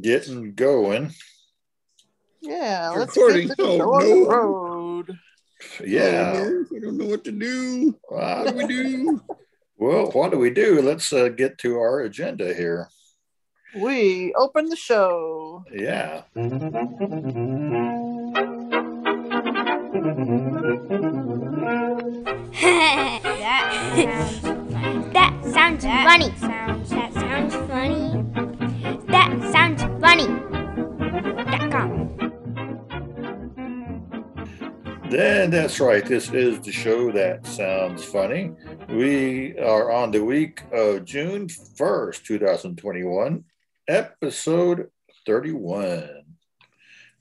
getting going. Yeah, let's Recording. get the Oh, on no. the road. Yeah. Oh, I don't know what to do. What do we do? Well, what do we do? Let's uh, get to our agenda here. We open the show. Yeah. that that sounds funny. Sounds that sounds funny. That sounds funny. Dot com. Then that's right. This is the show that sounds funny. We are on the week of June 1st, 2021, episode 31.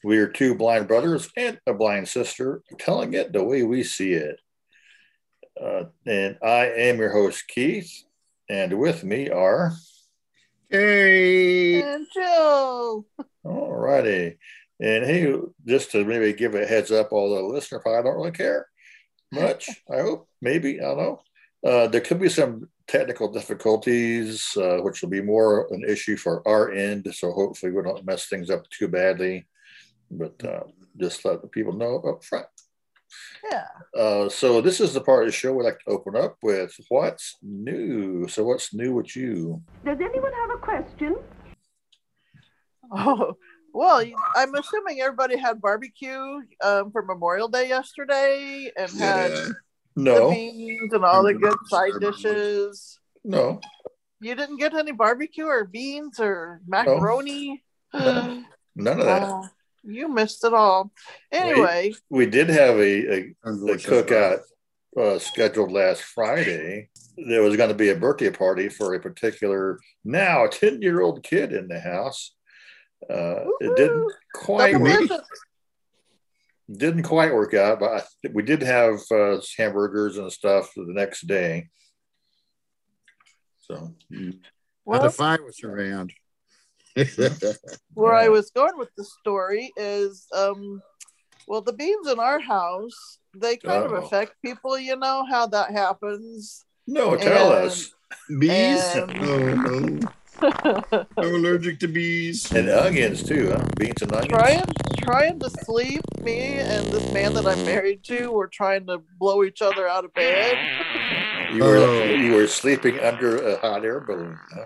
We are two blind brothers and a blind sister telling it the way we see it. Uh, and I am your host, Keith, and with me are. Hey. And Jill. All righty. And hey, just to maybe give a heads up, although the listener probably don't really care much, I hope, maybe, I don't know. Uh, there could be some technical difficulties, uh, which will be more an issue for our end. So hopefully we don't mess things up too badly. But uh, just let the people know up front. Yeah. Uh, so this is the part of the show we like to open up with what's new. So what's new with you? Does anyone have a question? Oh, well, I'm assuming everybody had barbecue um, for Memorial Day yesterday and had Yeah. the No, beans and all the good side dishes. no, You didn't get any barbecue or beans or macaroni? No. none of that. Oh, you missed it all. Anyway, We did have a, a I'm the going to- cookout uh, scheduled last Friday. There was going to be a birthday party for a particular now 10 year old kid in the house. Uh, it didn't quite work, didn't quite work out, but I, we did have uh, hamburgers and stuff the next day. So Not Well, if I was around. where I was going with the story is um well the beans in our house they kind Uh-oh. of affect people you know how that happens no, tell And- us. bees? And- oh no. I'm allergic to bees. And onions too, huh? Beans and onions. trying trying to sleep me and this man that i'm married to were trying to blow each other out of bed You were Oh. you were sleeping under a hot air balloon. Huh?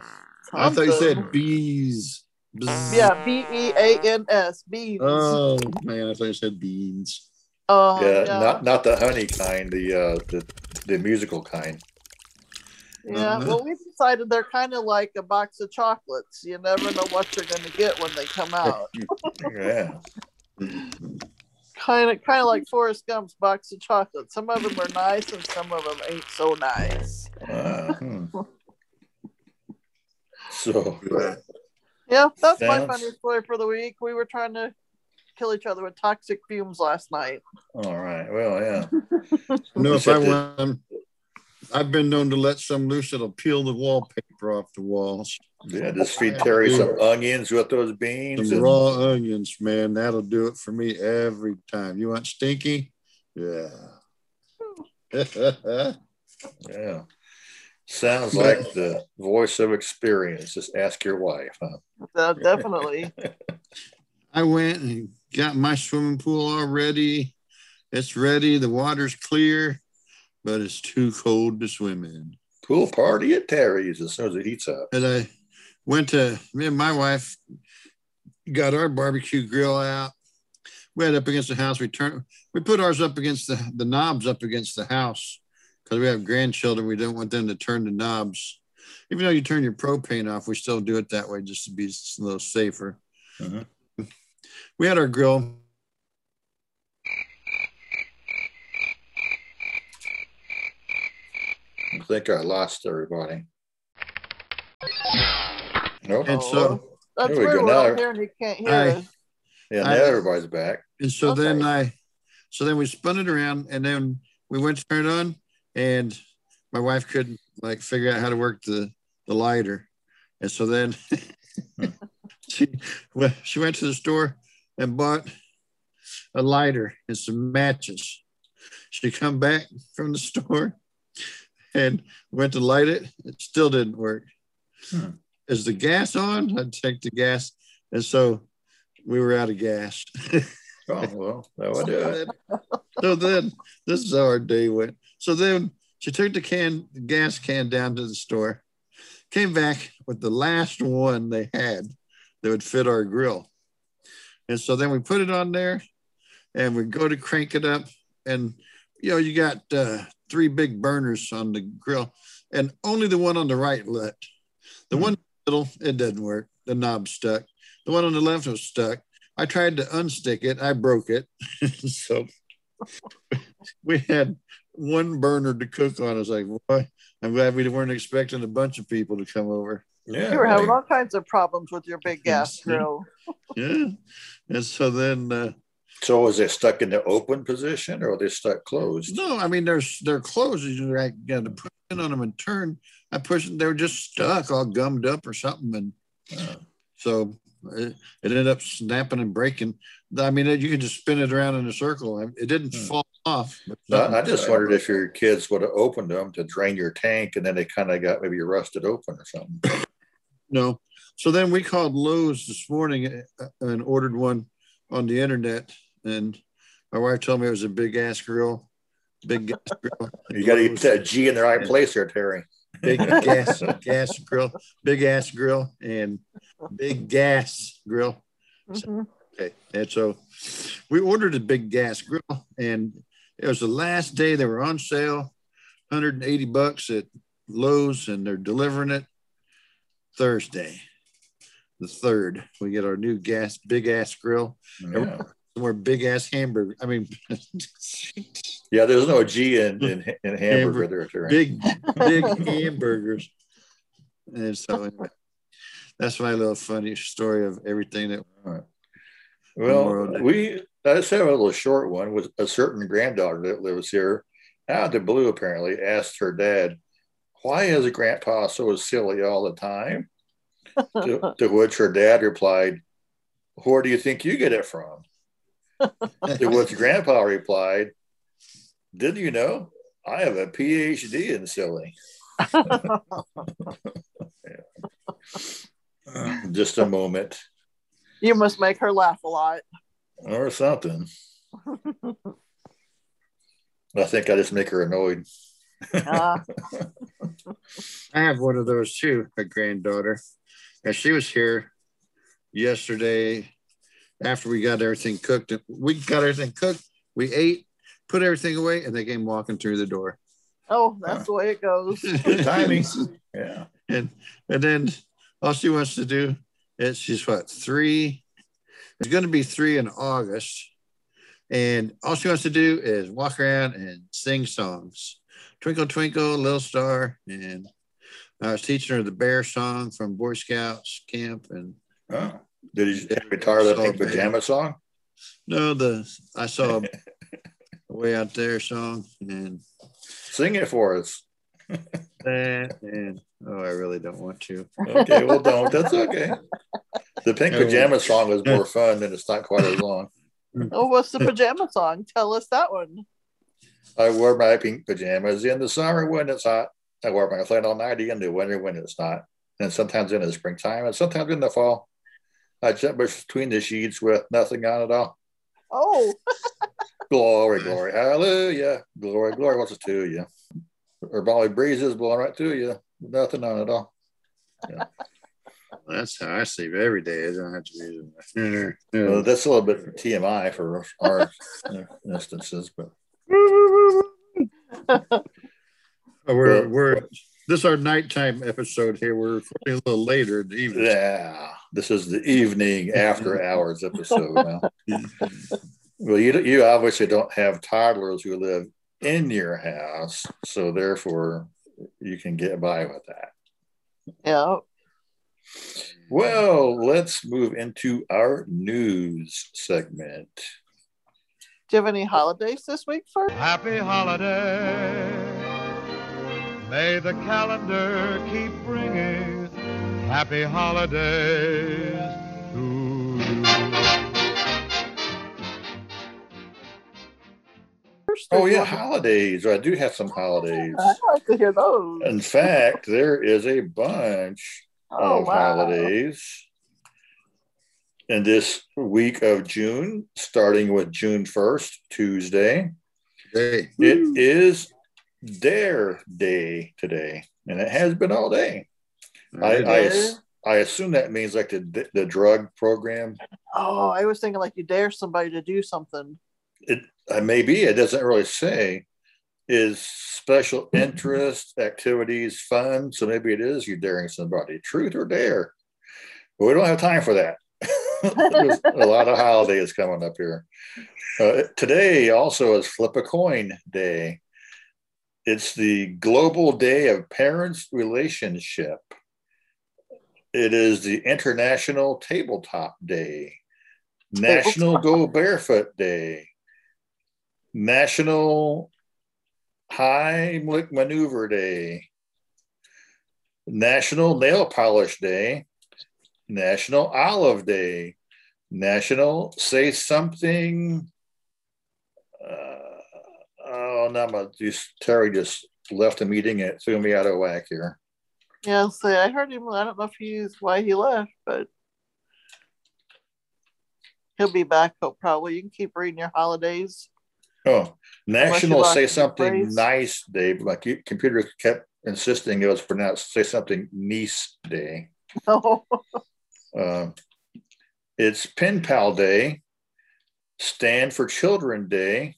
I thought you said bees. Bzz. yeah b-e-a-n-s beans Oh man, I thought you said beans. Uh, yeah, yeah, not not the honey kind, the uh the, the musical kind. yeah. Uh-huh. well we decided they're kind of like a box of chocolates you never know what you're going to get when they come out Yeah. kind of kind of like Forrest Gump's box of chocolates. Some of them are nice and some of them ain't so nice. Uh, hmm. So Yeah, that's my funny story for the week. We were trying to kill each other with toxic fumes last night. all right. Well, yeah. No, if I Except want, I've been known to let some loose that'll peel the wallpaper off the walls. Yeah, just feed Terry some onions with those beans. Some and- raw onions, man. That'll do it for me every time. You want stinky? Yeah. yeah. Sounds like the voice of experience. Just ask your wife, huh? Uh, definitely. I went and got my swimming pool all ready. It's ready. The water's clear, but it's too cold to swim in. Pool party at Terry's as soon as it heats up. And I went to me and my wife got our barbecue grill out. We had up against the house. We turned we put ours up against the, the knobs up against the house because we have grandchildren. We don't want them to turn the knobs. Even though you turn your propane off, we still do it that way just to be a little safer. Mhm. We had our grill. I think I lost everybody. Nope. And so That's There we go. we're all Now- here and you can't hear I- us. Yeah, now I- everybody's back. And so Okay. then I, so then we spun it around, and then we went to turn it on, and my wife couldn't like figure out how to work the the lighter, and so then she well, she went to the store and bought a lighter and some matches. She come back from the store and went to light it. It still didn't work. Hmm. Is the gas on? I'd check the gas. And so we were out of gas. Oh, well, that would do it. so then this is how our day went. So then she took the can, the gas can down to the store, came back with the last one they had that would fit our grill. And so then we put it on there and we go to crank it up. And, you know, you got uh, three big burners on the grill and only the one on the right lit. The Hmm. one in the middle, it didn't work. The knob stuck. The one on the left was stuck. I tried to unstick it. I broke it. so we had one burner to cook on. I was like, boy, I'm glad we weren't expecting a bunch of people to come over. Yeah. You were having all kinds of problems with your big gas Yeah. grill. Yeah. And so then, uh, So was it stuck in the open position or were they stuck closed? no, I mean, they're, they're closed. You like, got to put in on them and turn. I pushed, they were just stuck, all gummed up or something. And Oh. so it, it ended up snapping and breaking. I mean, you could just spin it around in a circle. It didn't Hmm. fall off. but No, I just wondered if your kids would have opened them to drain your tank and then they kind of got maybe rusted open or something. No. So then we called Lowe's this morning uh, and ordered one on the internet. And my wife told me it was a big ass grill, big gas grill. You got to get Lowe's, that G in the right place there, Terry. big gas gas grill, big ass grill, and big gas grill. Mhm. Okay. And so we ordered a big gas grill, and it was the last day they were on sale, 180 bucks at Lowe's, and they're delivering it Thursday, the third. We get our new gas, big ass grill. Yeah. More big ass hamburger. I mean, Yeah, there's no G in, in, in hamburger there, Terry. big, big hamburgers. And so anyway, that's my little funny story of everything that. Memorial Well, we I just have a little short one with a certain granddaughter that lives here. Out of the blue, apparently, asked her dad, "Why is Grandpa so silly all the time?" to, to which her dad replied, "Where do you think you get it from?" to which Grandpa replied, "Didn't you know I have a PhD in silly?" Yeah. Just a moment You must make her laugh a lot. Or something. I think I just make her annoyed. Uh, I have one of those too, a granddaughter. And she was here yesterday after we got everything cooked. We got everything cooked, we ate, put everything away, and they came walking through the door. oh, that's the way it goes. Good timing. Yeah. and and then all she wants to do is she's what three it's going to be three in august and all she wants to do is walk around and sing songs twinkle twinkle little star and i was teaching her the bear song from boy scouts camp and Oh. Did you retire the pink pajama song? no the i saw a way out there song and Sing it for us. That and oh i really don't want to Okay, well, don't. That's okay. The pink Oh. pajama song is more fun and it's not quite as long. Oh, what's the pajama song? Tell us that one. I wear my pink pajamas in the summer when it's hot. I wear my flannel nightie in the winter when it's not. And sometimes in the springtime and sometimes in the fall. I jump between the sheets with nothing on at all. Oh, Glory, glory, hallelujah. Glory, glory, what's it to you? Or Molly breezes blowing right through you. Nothing on at all. that's how i sleep every day i don't have to be Well, that's a little bit TMI for our instances, but we're we're this is our nighttime episode here. We're recording a little later in the evening. yeah, this is the evening after hours episode. Well, you you obviously don't have toddlers who live in your house, so therefore you can get by with that. yeah. Well, let's move into our news segment. Do you have any holidays this week for? Happy holiday. May the calendar keep bringing happy holidays Oh yeah, holidays. I do have some holidays. I'd like to hear those. In fact, there is a bunch Oh, of wow. holidays. in this week of June, starting with June 1st, Tuesday, Hey, it is Dare Day today, and it has been all day. I, I, I assume that means like the, the drug program. Oh, I was thinking like you dare somebody to do something. It uh, maybe it doesn't really say is special interest activities fun. So maybe it is you daring somebody, truth or dare. But we don't have time for that. There's a lot of holidays coming up here. Uh, today also is Flip a Coin Day. It's the global day of parents' relationship. It is the International Tabletop Day, National Go Barefoot Day, National Heimlich Maneuver Day, National Nail Polish Day, National Olive Day, National Say Something. Uh, oh, no, my, just, Terry just left a meeting and it threw me out of whack here. Yeah, see, I heard him. I don't know if he's why he left, but he'll be back. He'll probably. You can keep reading your holidays. Oh, National lost Say Something. Nice Day. My cu- computer kept insisting it was pronounced Say Something Nice Day. Oh, Uh, it's Pen Pal Day, Stand for Children Day,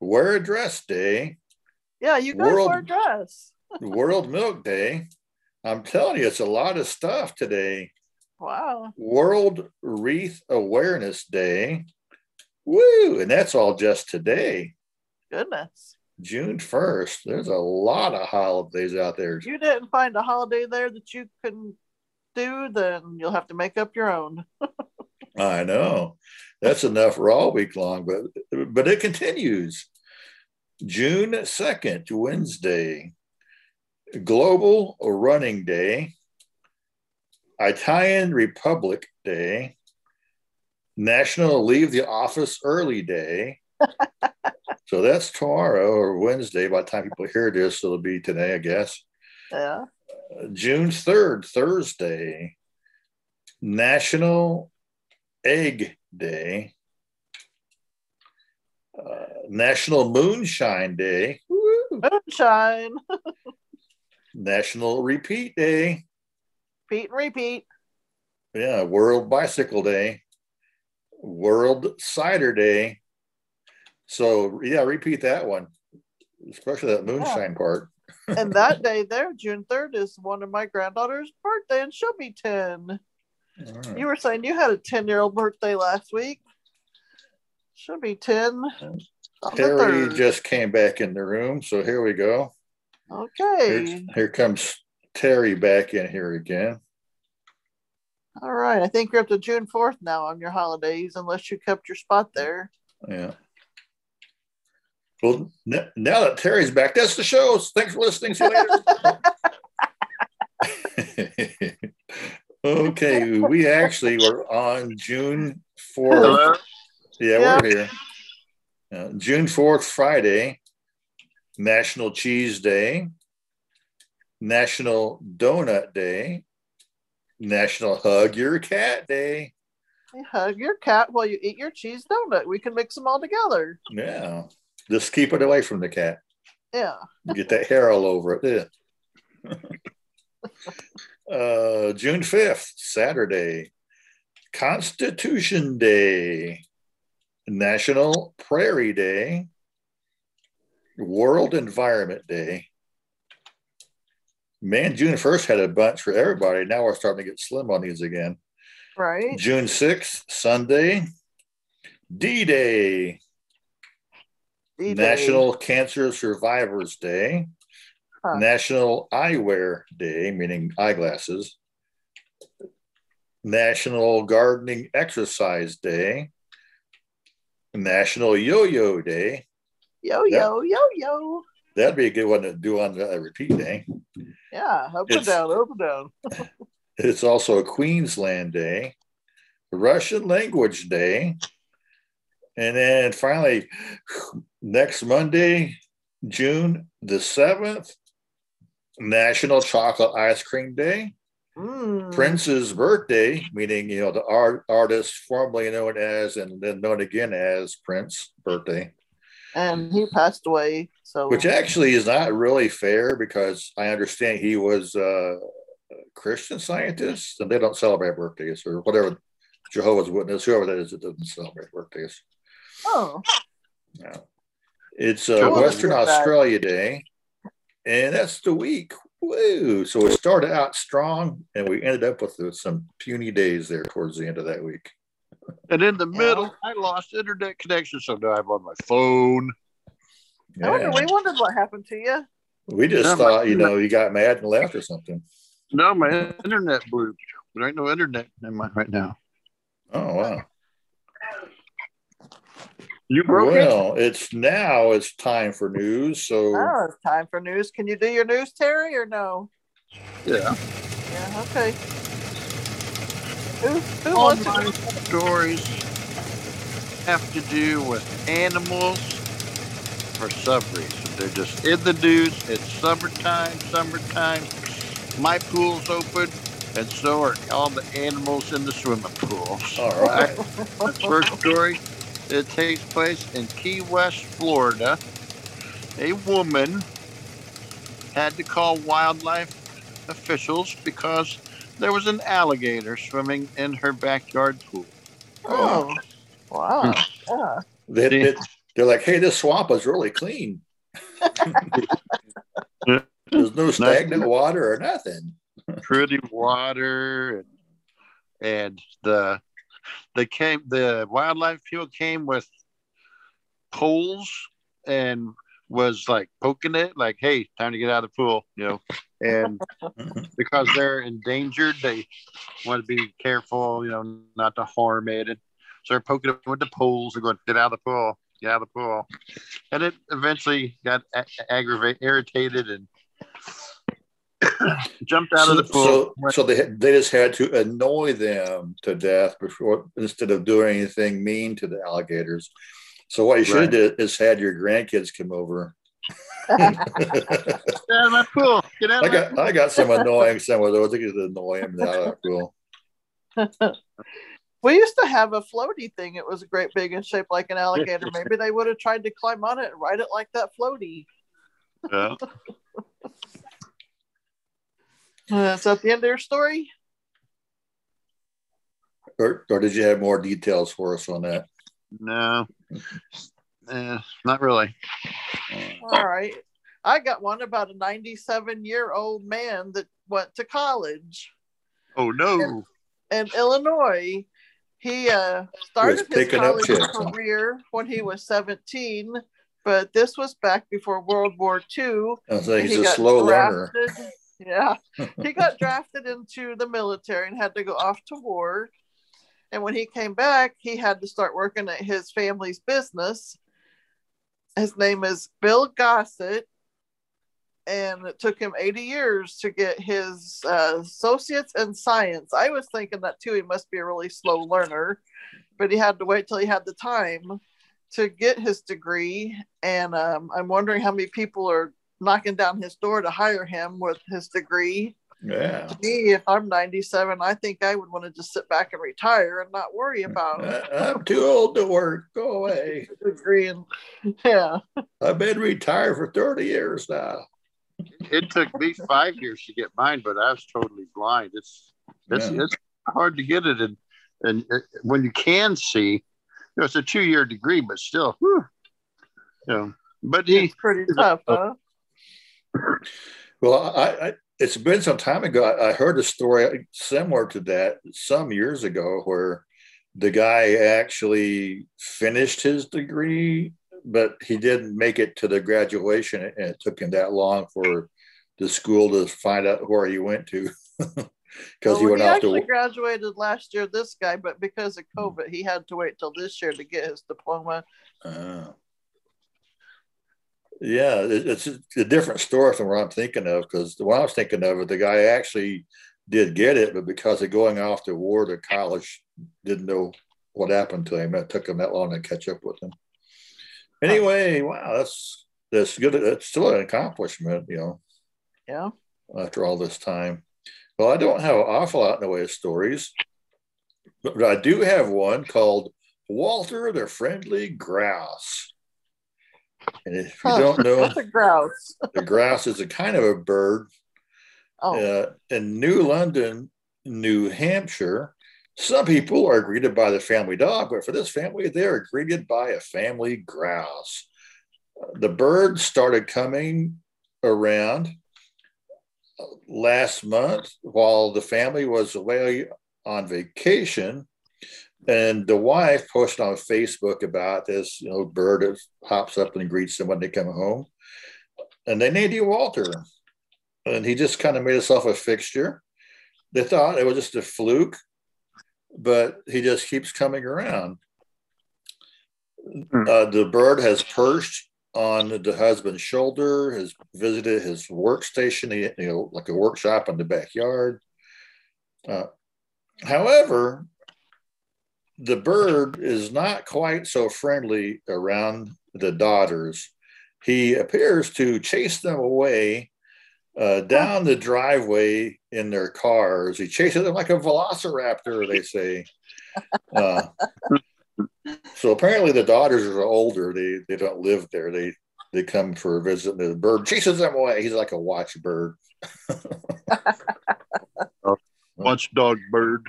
Wear a Dress Day, yeah, you guys World- wear a dress. World Milk Day. I'm telling you, it's a lot of stuff today. Wow. World Wreath Awareness Day. Woo! And that's all just today, Goodness. June 1st. There's a lot of holidays out there. If you didn't find a holiday there that you can do, then you'll have to make up your own. I know. That's enough for all week long, but but it continues. June 2nd, Wednesday, Global Running Day, Italian Republic Day, National Leave the Office Early Day. so that's tomorrow or Wednesday. By the time people hear this, it'll be today, I guess. Yeah. June 3rd, Thursday, National Egg Day, uh, National Moonshine Day, Woo! Moonshine. National Repeat Day, Repeat and repeat. yeah, World Bicycle Day, World Cider Day. So, yeah, repeat that one, especially that moonshine part. and that day there, June 3rd, is one of my granddaughter's birthday, and she'll be 10. All right. You were saying you had a 10 year old birthday last week. She'll be 10. Terry 3rd. just came back in the room, so here we go. Okay. here comes Terry back in here again. All right. I think you're up to June 4th now on your holidays, unless you kept your spot there. Yeah. Well, n- now that Terry's back, that's the show. Thanks for listening. See you later. okay, we actually were on June 4th. Yeah, Yeah. we're here. Uh, June 4th, Friday, National Cheese Day, National Donut Day, National Hug Your Cat Day. You hug your cat while you eat your cheese donut. We can mix them all together. Yeah, just keep it away from the cat. Yeah. Get that hair all over it. Yeah. uh, June 5th, Saturday, Constitution Day, National Prairie Day, World Environment Day. Man, June 1st had a bunch for everybody. Now we're starting to get slim on these again. Right. June 6th, Sunday, D Day, National Cancer Survivors Day, Huh. National Eyewear Day, meaning eyeglasses, National Gardening Exercise Day, National Yo Yo Day. Yo, yo, yo, yo. That'd be a good one to do on a repeat day. Yeah. Up It's- and down, up and down. It's also a Queensland Day, Russian Language Day, and then finally, next Monday, June the 7th, National Chocolate Ice Cream Day, Mm. Prince's birthday, meaning you know the art artist formerly known as and then known again as Prince birthday, And he passed away. So which actually is not really fair because I understand he was a Christian scientist and they don't celebrate birthdays or whatever Jehovah's Witness, whoever that is, that doesn't celebrate birthdays. oh, No. It's uh, Western Australia Day, and that's the week. Woo! So it started out strong, and we ended up with some puny days there towards the end of that week. And in the Yeah. middle, I lost internet connection, so now I'm on my phone. I wonder, we wondered what happened to you. We just Yeah, my- thought, you know, you got mad and left or something. No, my internet blew. There ain't no internet in mine right now. Oh wow! You broke it? Well, it's now it's time for news. So Oh, it's time for news. Can you do your news, Terry, or no? Yeah. Yeah, okay. Who, who All wants my to? stories have to do with animals for some reason. They're just in the news. It's summertime, summertime. My pool's open, and so are all the animals in the swimming pool. all right, First story it takes place in Key West, Florida. A woman had to call wildlife officials because there was an alligator swimming in her backyard pool. Oh, wow. Hmm. Yeah. they, they, they're like, hey, this swamp is really clean. There's no stagnant water or nothing. Pretty water and and the they came the wildlife people came with poles and was like poking it like hey time to get out of the pool you know and mm-hmm. because they're endangered they want to be careful you know not to harm it. And so they're poking it with the poles and going get out of the pool get out of the pool. And it eventually got a- aggravated irritated and jumped out of the pool. So, so they they just had to annoy them to death before instead of doing anything mean to the alligators. So what you should have did is had your grandkids come over. Get out of my pool get out I of my got I got some annoying some of those. I could annoy them out of that pool. we used to have a floaty thing. It was a great big and shaped like an alligator. Maybe they would have tried to climb on it and ride it like that floaty. Yeah. Uh, is that the end of your story? Or, or did you have more details for us on that? No, eh, not really. All right. I got one about a 97 year old man that went to college Oh no! in Illinois. He uh, started his picking up college career when he was 17, but this was back before World War II. I was like, he's He a got slow learner. drafted- Yeah. he got drafted into the military and had to go off to war. And when he came back, he had to start working at his family's business. His name is Bill Gossett. And it took him 80 years to get his uh, associates in science. I was thinking that too. He must be a really slow learner, but he had to wait till he had the time to get his degree. And um, I'm wondering how many people are knocking down his door to hire him with his degree. Yeah. To Me, if I'm 97, I think I would want to just sit back and retire and not worry about it. I'm too old to work. Go away. the degree. And yeah, I've been retired for 30 years now. It took me five years to get mine, but I was totally blind. It's it's, Yeah. it's hard to get it, and and uh, when you can see, you know, it's a two year degree, but still, whew, you know. But he it's pretty tough, huh? Well, I, I it's been some time ago. I, heard a story similar to that some years ago where the guy actually finished his degree, but he didn't make it to the graduation, and it took him that long for the school to find out where he went to because Well, he went off actually to. graduated last year, this guy, but because of Hmm. COVID, he had to wait till this year to get his diploma. Uh, yeah, it's a different story from what I'm thinking of because the one I was thinking of, the guy actually did get it, but because of going off to war to college, didn't know what happened to him. It took him that long to catch up with him. Anyway, wow, that's that's good. It's still an accomplishment, you know, Yeah. after all this time. Well, I don't have an awful lot in the way of stories, but I do have one called Walter the Friendly Grouse. And if you don't know, a grouse? the grouse is a kind of a bird Oh, uh, in New London, New Hampshire. Some people are greeted by the family dog, but for this family, they are greeted by a family grouse. The bird started coming around last month while the family was away on vacation. And the wife posted on Facebook about this, you know, bird that hops up and greets them when they come home. And they named him Walter. And he just kind of made himself a fixture. They thought it was just a fluke, but he just keeps coming around. Hmm. Uh, the bird has perched on the husband's shoulder, has visited his workstation, you know, like a workshop in the backyard. Uh, however, the bird is not quite so friendly around the daughters. He appears to chase them away uh, down the driveway in their cars. He chases them like a velociraptor, they say. Uh, so apparently the daughters are older. They they don't live there. They they come for a visit. The bird chases them away. He's like a watch bird. Watchdog bird.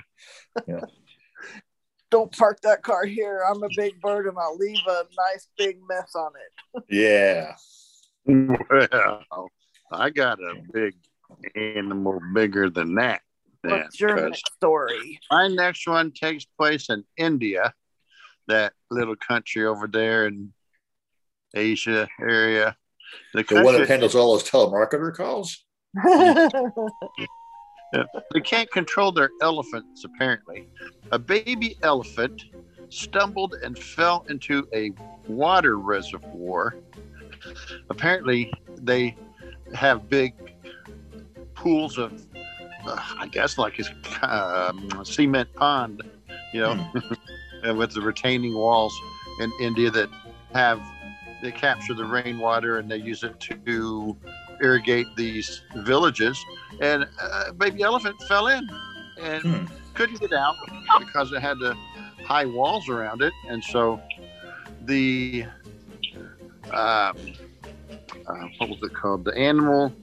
Don't park that car here. I'm a big bird and I'll leave a nice big mess on it. Yeah. Well, I got a big animal bigger than that. then, What's your 'cause next story? My next one takes place in India, that little country over there in Asia area. The The one that handles all those telemarketer calls. they can't control their elephants, apparently. A baby elephant stumbled and fell into a water reservoir. Apparently, they have big pools of, uh, I guess, like a um, cement pond, you know, and with the retaining walls in India that have they capture the rainwater and they use it to irrigate these villages. And uh, baby elephant fell in and Hmm. couldn't get out because it had the high walls around it. And so the um, uh, what was it called? The animal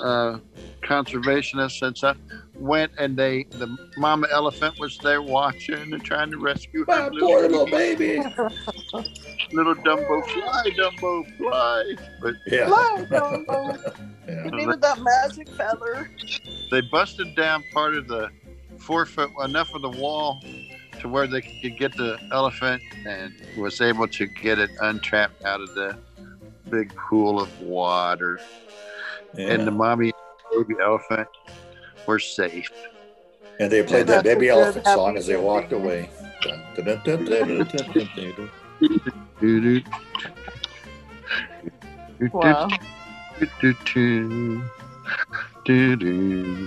uh, conservationists and stuff went and they the mama elephant was there watching and trying to rescue her My poor little baby. baby. little Dumbo fly, Dumbo fly. But Yeah. Fly, Dumbo. yeah. You needed that magic feather. they busted down part of the four foot enough of the wall to where they could get the elephant and was able to get it untrapped out of the big pool of water. And the Yeah. mommy baby elephant we're safe. And they played that baby elephant song as they walked away. wow.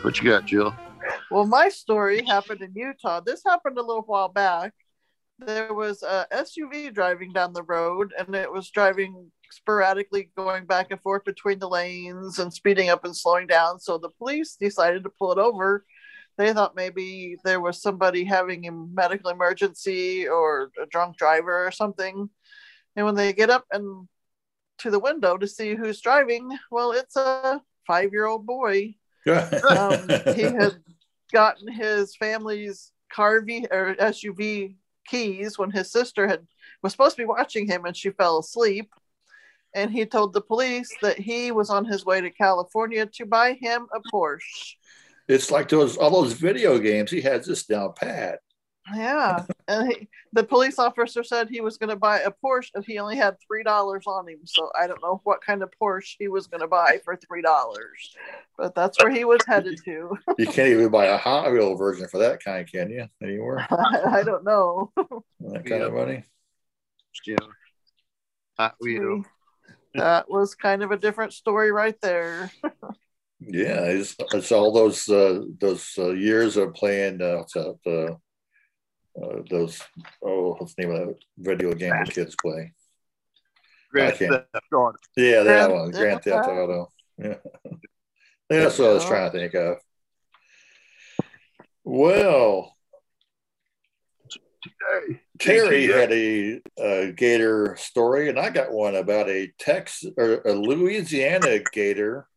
What you got, Jill? Well, my story happened in Utah. This happened a little while back. There was a SUV driving down the road, and it was driving sporadically, going back and forth between the lanes and speeding up and slowing down. So the police decided to pull it over. They thought maybe there was somebody having a medical emergency or a drunk driver or something. And when they get up and to the window to see who's driving, well, it's a five-year-old boy um, he had gotten his family's car v- or SUV keys when his sister had was supposed to be watching him and she fell asleep. And he told the police that he was on his way to California to buy him a Porsche. It's like those all those video games. He has this down pat. Yeah. and he, the police officer said he was going to buy a Porsche and he only had $3 on him. So I don't know what kind of Porsche he was going to buy for $3. But that's where he was headed to. You can't even buy a Hot Wheel version for that kind, can you? Anywhere? I don't know. That kind of money. Jill. Hot wheel. That was kind of a different story right there. Yeah, it's, it's all those uh, those uh, years of playing uh, that, uh, uh, those oh what's the name of that video game the kids play? Grand Theft Auto. Yeah, that Grand one, Grand Theft Auto. Yeah, that's what I was trying to think of. Well, Hey, Terry had a, uh gator story, and I got one about a Texas or a Louisiana gator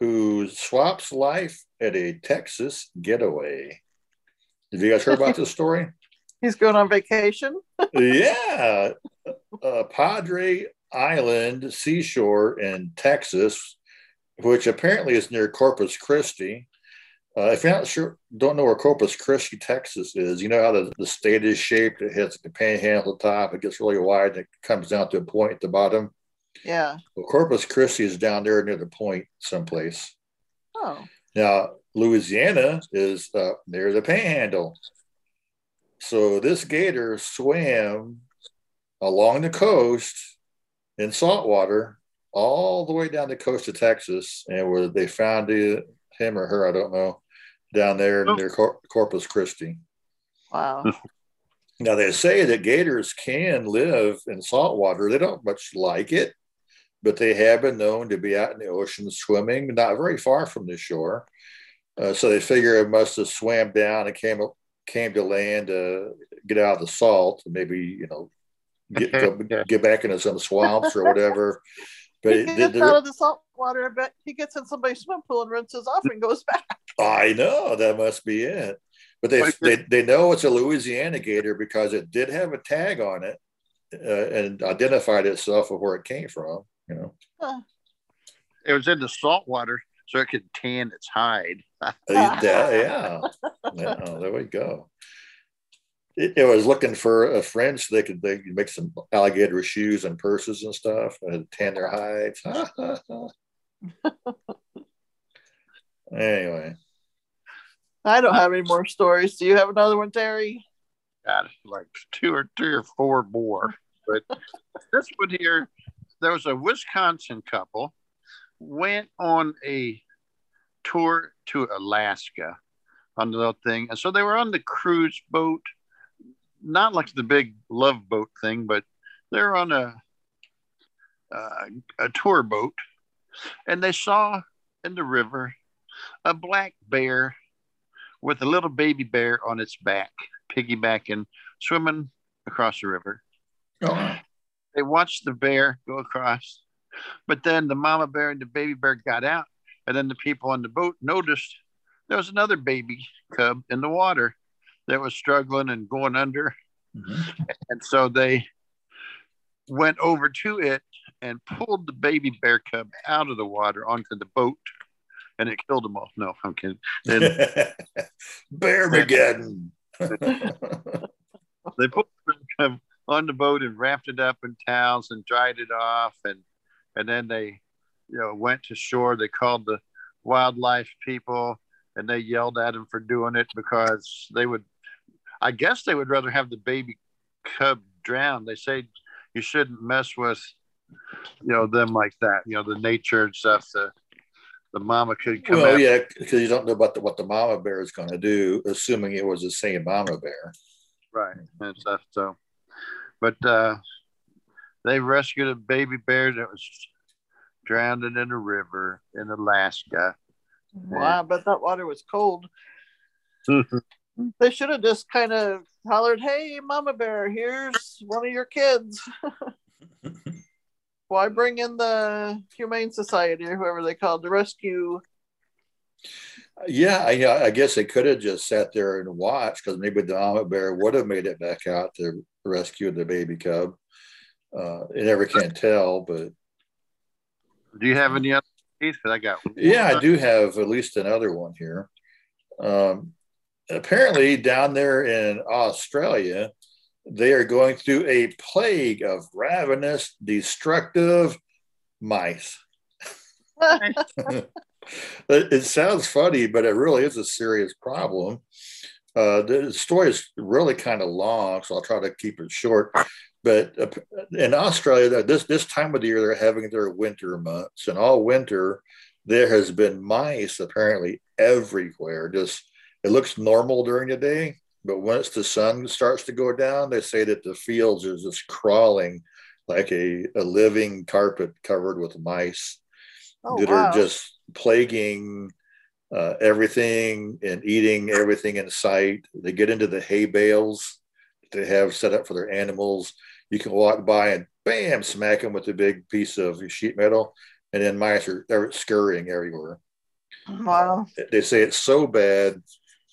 who swaps life at a Texas getaway. Have you guys heard about this story? He's going on vacation. yeah, uh, Padre Island seashore in Texas, which apparently is near Corpus Christi. Uh, if you're not sure, don't know where Corpus Christi, Texas is, you know how the, the state is shaped. It has the panhandle at the top. It gets really wide. And it comes down to a point at the bottom. Yeah. Well, Corpus Christi is down there near the point someplace. Oh. Now, Louisiana is up near the panhandle. So this gator swam along the coast in saltwater all the way down the coast of Texas. And where they found it, him or her, I don't know, down there Oh. near Cor- Corpus Christi. Wow. Now, they say that gators can live in salt water. They don't much like it, but they have been known to be out in the ocean swimming, not very far from the shore. Uh, so they figure it must have swam down and came up, came to land to get out of the salt, and maybe you know get go, get back into some swamps or whatever. But he it, gets the- out of the salt water. but he gets in somebody's swim pool and rinses off and goes back. I know that must be it. But they, they they know it's a Louisiana gator because it did have a tag on it uh, and identified itself of where it came from. You know, It was in the salt water so it could tan its hide. Uh, that- yeah, yeah. There we go. It, it was looking for a friend so they could they could make some alligator shoes and purses and stuff and tan their hides. anyway, I don't have any more stories. Do you have another one, Terry? got like two or three or four more. But this one here, there was a Wisconsin couple went on a tour to Alaska on the little thing. And so they were on the cruise boat, not like the big love boat thing, but they're on a uh, a tour boat, and they saw in the river a black bear with a little baby bear on its back, piggybacking, swimming across the river. oh, They watched the bear go across, but then the mama bear and the baby bear got out, and then the people on the boat noticed there was another baby cub in the water that was struggling and going under, mhm. and so they went over to it and pulled the baby bear cub out of the water onto the boat, and it killed them all. No, I'm kidding. And Bear Mageddon. they put the cub on the boat and wrapped it up in towels and dried it off and and then they you know went to shore they called the wildlife people and they yelled at them for doing it because they would i guess they would rather have the baby cub drown they say you shouldn't mess with you know them like that you know the nature and stuff the the mama could come well, out yeah, because you don't know about the, what the mama bear is going to do, assuming it was the same mama bear. right and stuff so but uh they rescued a baby bear that was drowned in a river in alaska Wow, but that water was cold. They should have just kind of hollered, "Hey, Mama Bear, here's one of your kids." Why bring in the Humane Society or whoever they called to rescue? Yeah, I, I guess they could have just sat there and watched because maybe the mama bear would have made it back out to rescue the baby cub. Uh, you never can tell, but do you have any other because i got yeah, I do have at least another one here. Um, apparently, down there in Australia, they are going through a plague of ravenous, destructive mice. it, sounds funny, but it really is a serious problem. Uh, the story is really kind of long, so I'll try to keep it short. But uh, in Australia, this this time of the year, they're having their winter months, and all winter there has been mice apparently everywhere. Just it looks normal during the day, but once the sun starts to go down, they say that the fields are just crawling like a, a living carpet covered with mice Oh, that wow. are just plaguing uh, everything and eating everything in sight. They get into the hay bales that they have set up for their animals. You can walk by and bam, smack them with a big piece of sheet metal, and then mice are they're scurrying everywhere. Wow. They say it's so bad,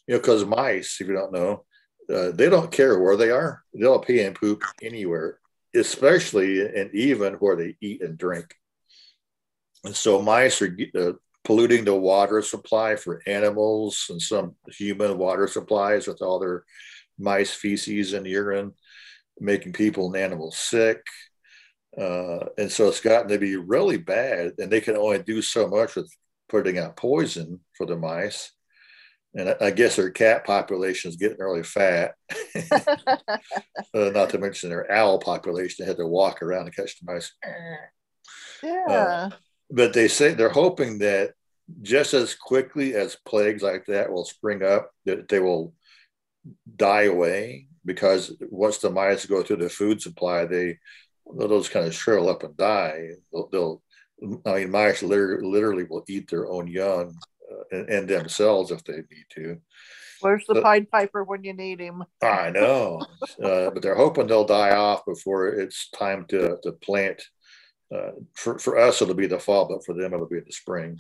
you know, because mice, if you don't know, uh, they don't care where they are. They'll pee and poop anywhere, especially and even where they eat and drink. And so mice are uh, polluting the water supply for animals and some human water supplies with all their mice feces and urine, making people and animals sick. Uh, and so it's gotten to be really bad, and they can only do so much with putting out poison for the mice. And I, I guess their cat population is getting really fat. uh, not to mention their owl population. They had to walk around and catch the mice. Yeah. Uh, but they say they're hoping that just as quickly as plagues like that will spring up, that they will die away because once the mice go through the food supply, they those kind of shrivel up and die. They'll, they'll I mean, mice literally, literally will eat their own young and, and, themselves if they need to. Where's the Pied Piper when you need him? I know, uh, but they're hoping they'll die off before it's time to to plant. Uh, for for us, it'll be the fall, but for them, it'll be the spring.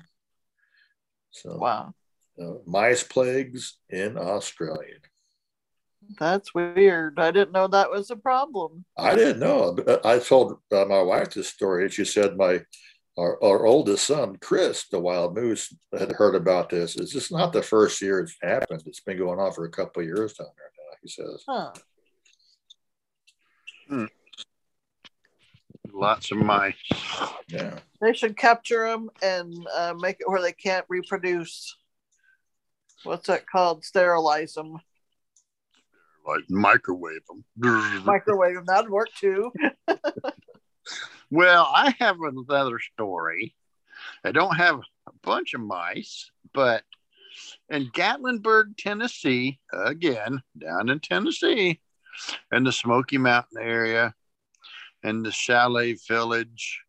So, wow, uh, mice plagues in Australia. That's weird. I didn't know that was a problem. I didn't know. I told uh, my wife this story, and she said my our, our oldest son, Chris, the wild moose, had heard about this. It's just not the first year it's happened. It's been going on for a couple of years down there now, he says. Huh. Hmm. Lots of mice. Yeah. They should capture them and uh, make it where they can't reproduce. What's that called? Sterilize them like microwave them. Microwave them, that'd work too. well, I have another story. I don't have a bunch of mice, but in Gatlinburg, Tennessee, again, down in Tennessee, in the Smoky Mountain area, in the Chalet Village,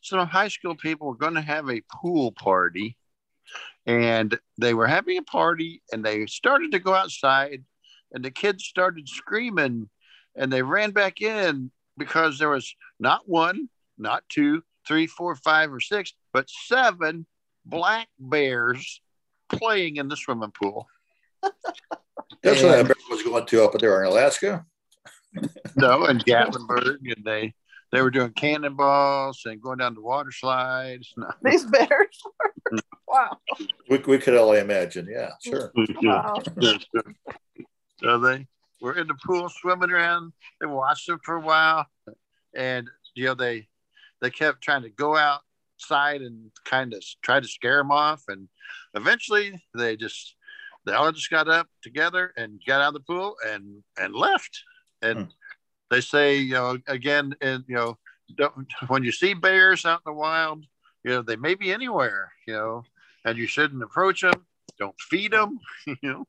some high school people were going to have a pool party. And they were having a party and they started to go outside and the kids started screaming and they ran back in because there was not one, not two, three, four, five, or six, but seven black bears playing in the swimming pool. That's and, what I was going to up there in Alaska. no, in Gatlinburg, and they they were doing cannonballs and going down the water slides. No. These bears, mm. wow. We, we could only imagine. Yeah, sure. Wow. So they were in the pool swimming around. They watched them for a while, and you know they they kept trying to go outside and kind of try to scare them off, and eventually they just they all just got up together and got out of the pool and and left. And hmm. they say you know again and you know don't, when you see bears out in the wild, you know they may be anywhere, you know, and you shouldn't approach them. Don't feed them, you know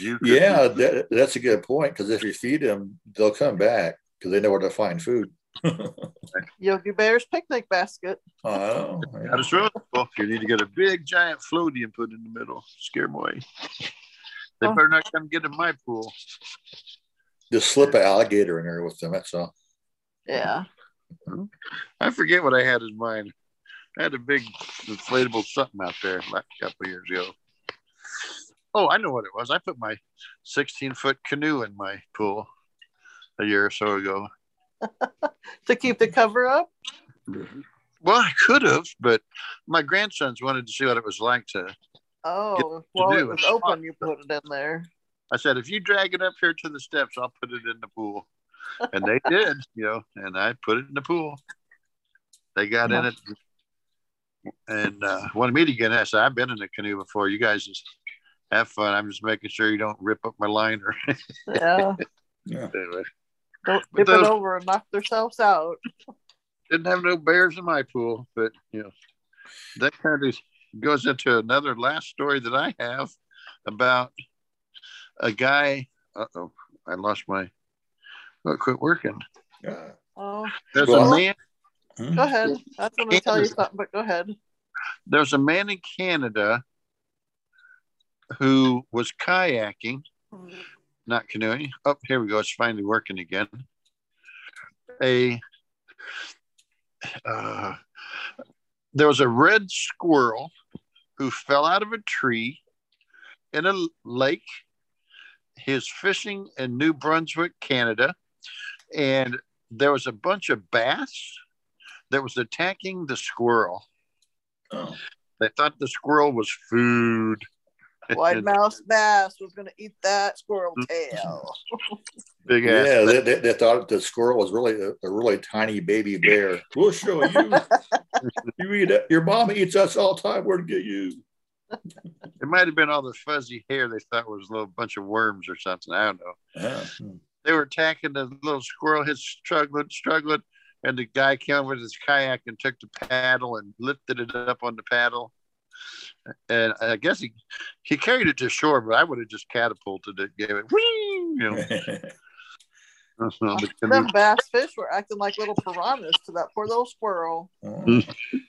yeah, that, that's a good point because if you feed them, they'll come back because they know where to find food. Yogi Bear's picnic basket. Oh, yeah. that's right. Well, you need to get a big giant floaty and put in the middle. Scare them away. They oh. better not come get in my pool. Just slip an alligator in there with them. That's all. Yeah. I forget what I had in mind. I had a big inflatable something out there like a couple years ago. Oh, I know what it was. I put my 16 foot canoe in my pool a year or so ago. to keep the cover up? Well, I could have, but my grandsons wanted to see what it was like to. Oh, well, it was open. You put it in there. I said, if you drag it up here to the steps, I'll put it in the pool. And they did, you know, and I put it in the pool. They got in it and uh, wanted me to get in. I said, I've been in a canoe before. You guys just have fun. I'm just making sure you don't rip up my liner. yeah. yeah. Anyway. Don't tip those, it over and knock themselves out. Didn't have no bears in my pool, but you know, that kind of goes into another last story that I have about a guy. Uh oh, I lost my. Oh, quit working. Yeah. Oh. There's well, a man. Go ahead. I was going to tell you something, but go ahead. There's a man in Canada who was kayaking, not canoeing. Oh, here we go. It's finally working again. A uh, there was a red squirrel who fell out of a tree in a lake. Was fishing in New Brunswick, Canada, and there was a bunch of bass that was attacking the squirrel. Oh. They thought the squirrel was food. Wide mouse bass was going to eat that squirrel mm-hmm. tail. Big ass. Yeah, they, they, they thought the squirrel was really a, a really tiny baby bear. We'll show you. you eat it. Your mom eats us all the time. Where to get you? It might have been all the fuzzy hair they thought was a little bunch of worms or something. I don't know. Yeah. Hmm. They were attacking the little squirrel. He's struggling, struggling, and the guy came with his kayak and took the paddle and lifted it up on the paddle. And I guess he he carried it to shore, but I would have just catapulted it, gave it, whee, you know. the Them bass fish were acting like little piranhas to that poor little squirrel. Oh.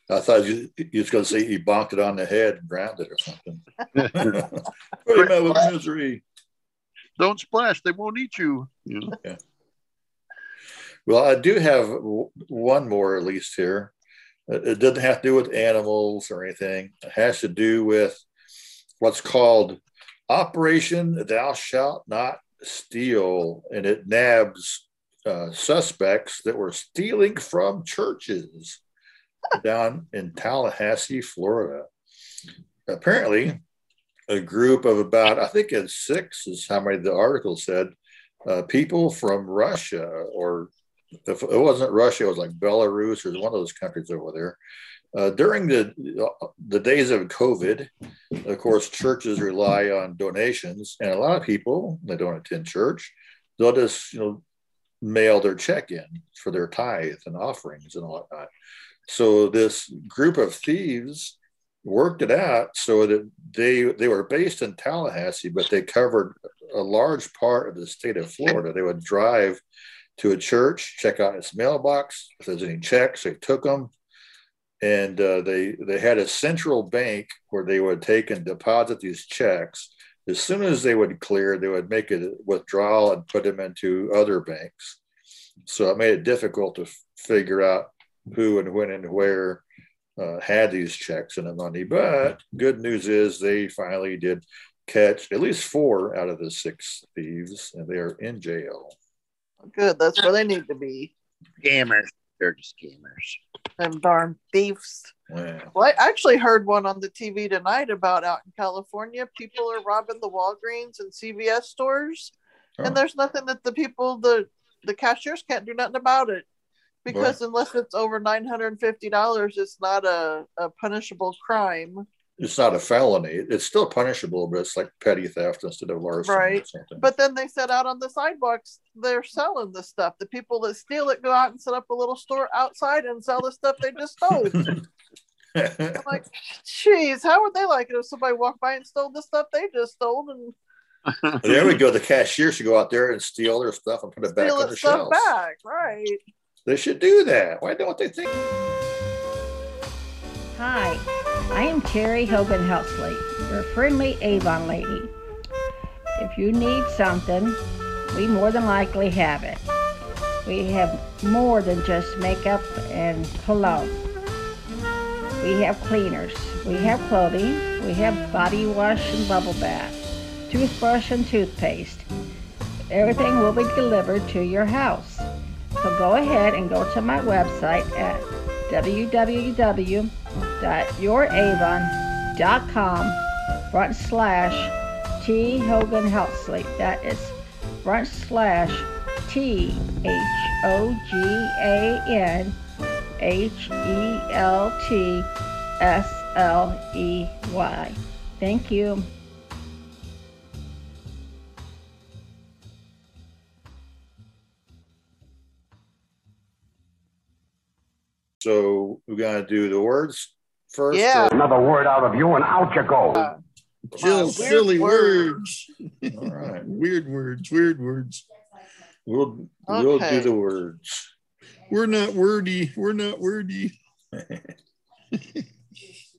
I thought you, you was going to say he bonked it on the head and drowned it or something. Put him out with misery. Don't splash; they won't eat you. you know. Well, I do have w- one more at least here. It doesn't have to do with animals or anything. It has to do with what's called Operation Thou Shalt Not Steal, and it nabs uh, suspects that were stealing from churches down in Tallahassee, Florida. Apparently, a group of about, I think it's six, is how many the article said, uh, people from Russia, or if it wasn't Russia, it was like Belarus or one of those countries over there. Uh, during the the days of COVID, of course, churches rely on donations, and a lot of people they don't attend church. They'll just you know mail their check in for their tithe and offerings and whatnot. So this group of thieves worked it out so that they they were based in Tallahassee, but they covered a large part of the state of Florida. They would drive to a church, check out its mailbox. If there's any checks, they took them, and uh, they they had a central bank where they would take and deposit these checks. As soon as they would clear, they would make a withdrawal and put them into other banks. So it made it difficult to figure out who and when and where uh, had these checks and the money. But good news is they finally did catch at least four out of the six thieves, and they are in jail. Good, that's where they need to be. Scammers. They're just scammers. Them darn thieves. Wow. Well, I actually heard one on the TV tonight about out in California. People are robbing the Walgreens and CVS stores, Oh. and there's nothing that the people, the the cashiers, can't do nothing about it because unless it's over nine hundred and fifty dollars, it's not a, a punishable crime. It's not a felony. It's still punishable, but it's like petty theft instead of larceny Right. something. But then they set out on the sidewalks, they're selling the stuff. The people that steal it go out and set up a little store outside and sell the stuff they just stole. I'm like, geez, how would they like it if somebody walked by and stole the stuff they just stole and there we go. The cashier should go out there and steal their stuff and put it back steal on the the stuff shelves. back? Right. They should do that. Why don't they think? Hi, I am Terry Hogan Helsley, your friendly Avon lady. If you need something, we more than likely have it. We have more than just makeup and cologne. We have cleaners, we have clothing, we have body wash and bubble bath, toothbrush and toothpaste. Everything will be delivered to your house. So go ahead and go to my website at www.youravon.com front slash T Hogan Helsley. That is front slash T H O G A N H E L T S L E Y. Thank you. So we're gonna do the words first. Yeah. or- Another word out of you and out you go. Uh, Jill, weird silly words. words. All right. weird words, weird words. We'll we'll do the words. We're not wordy. We're not wordy.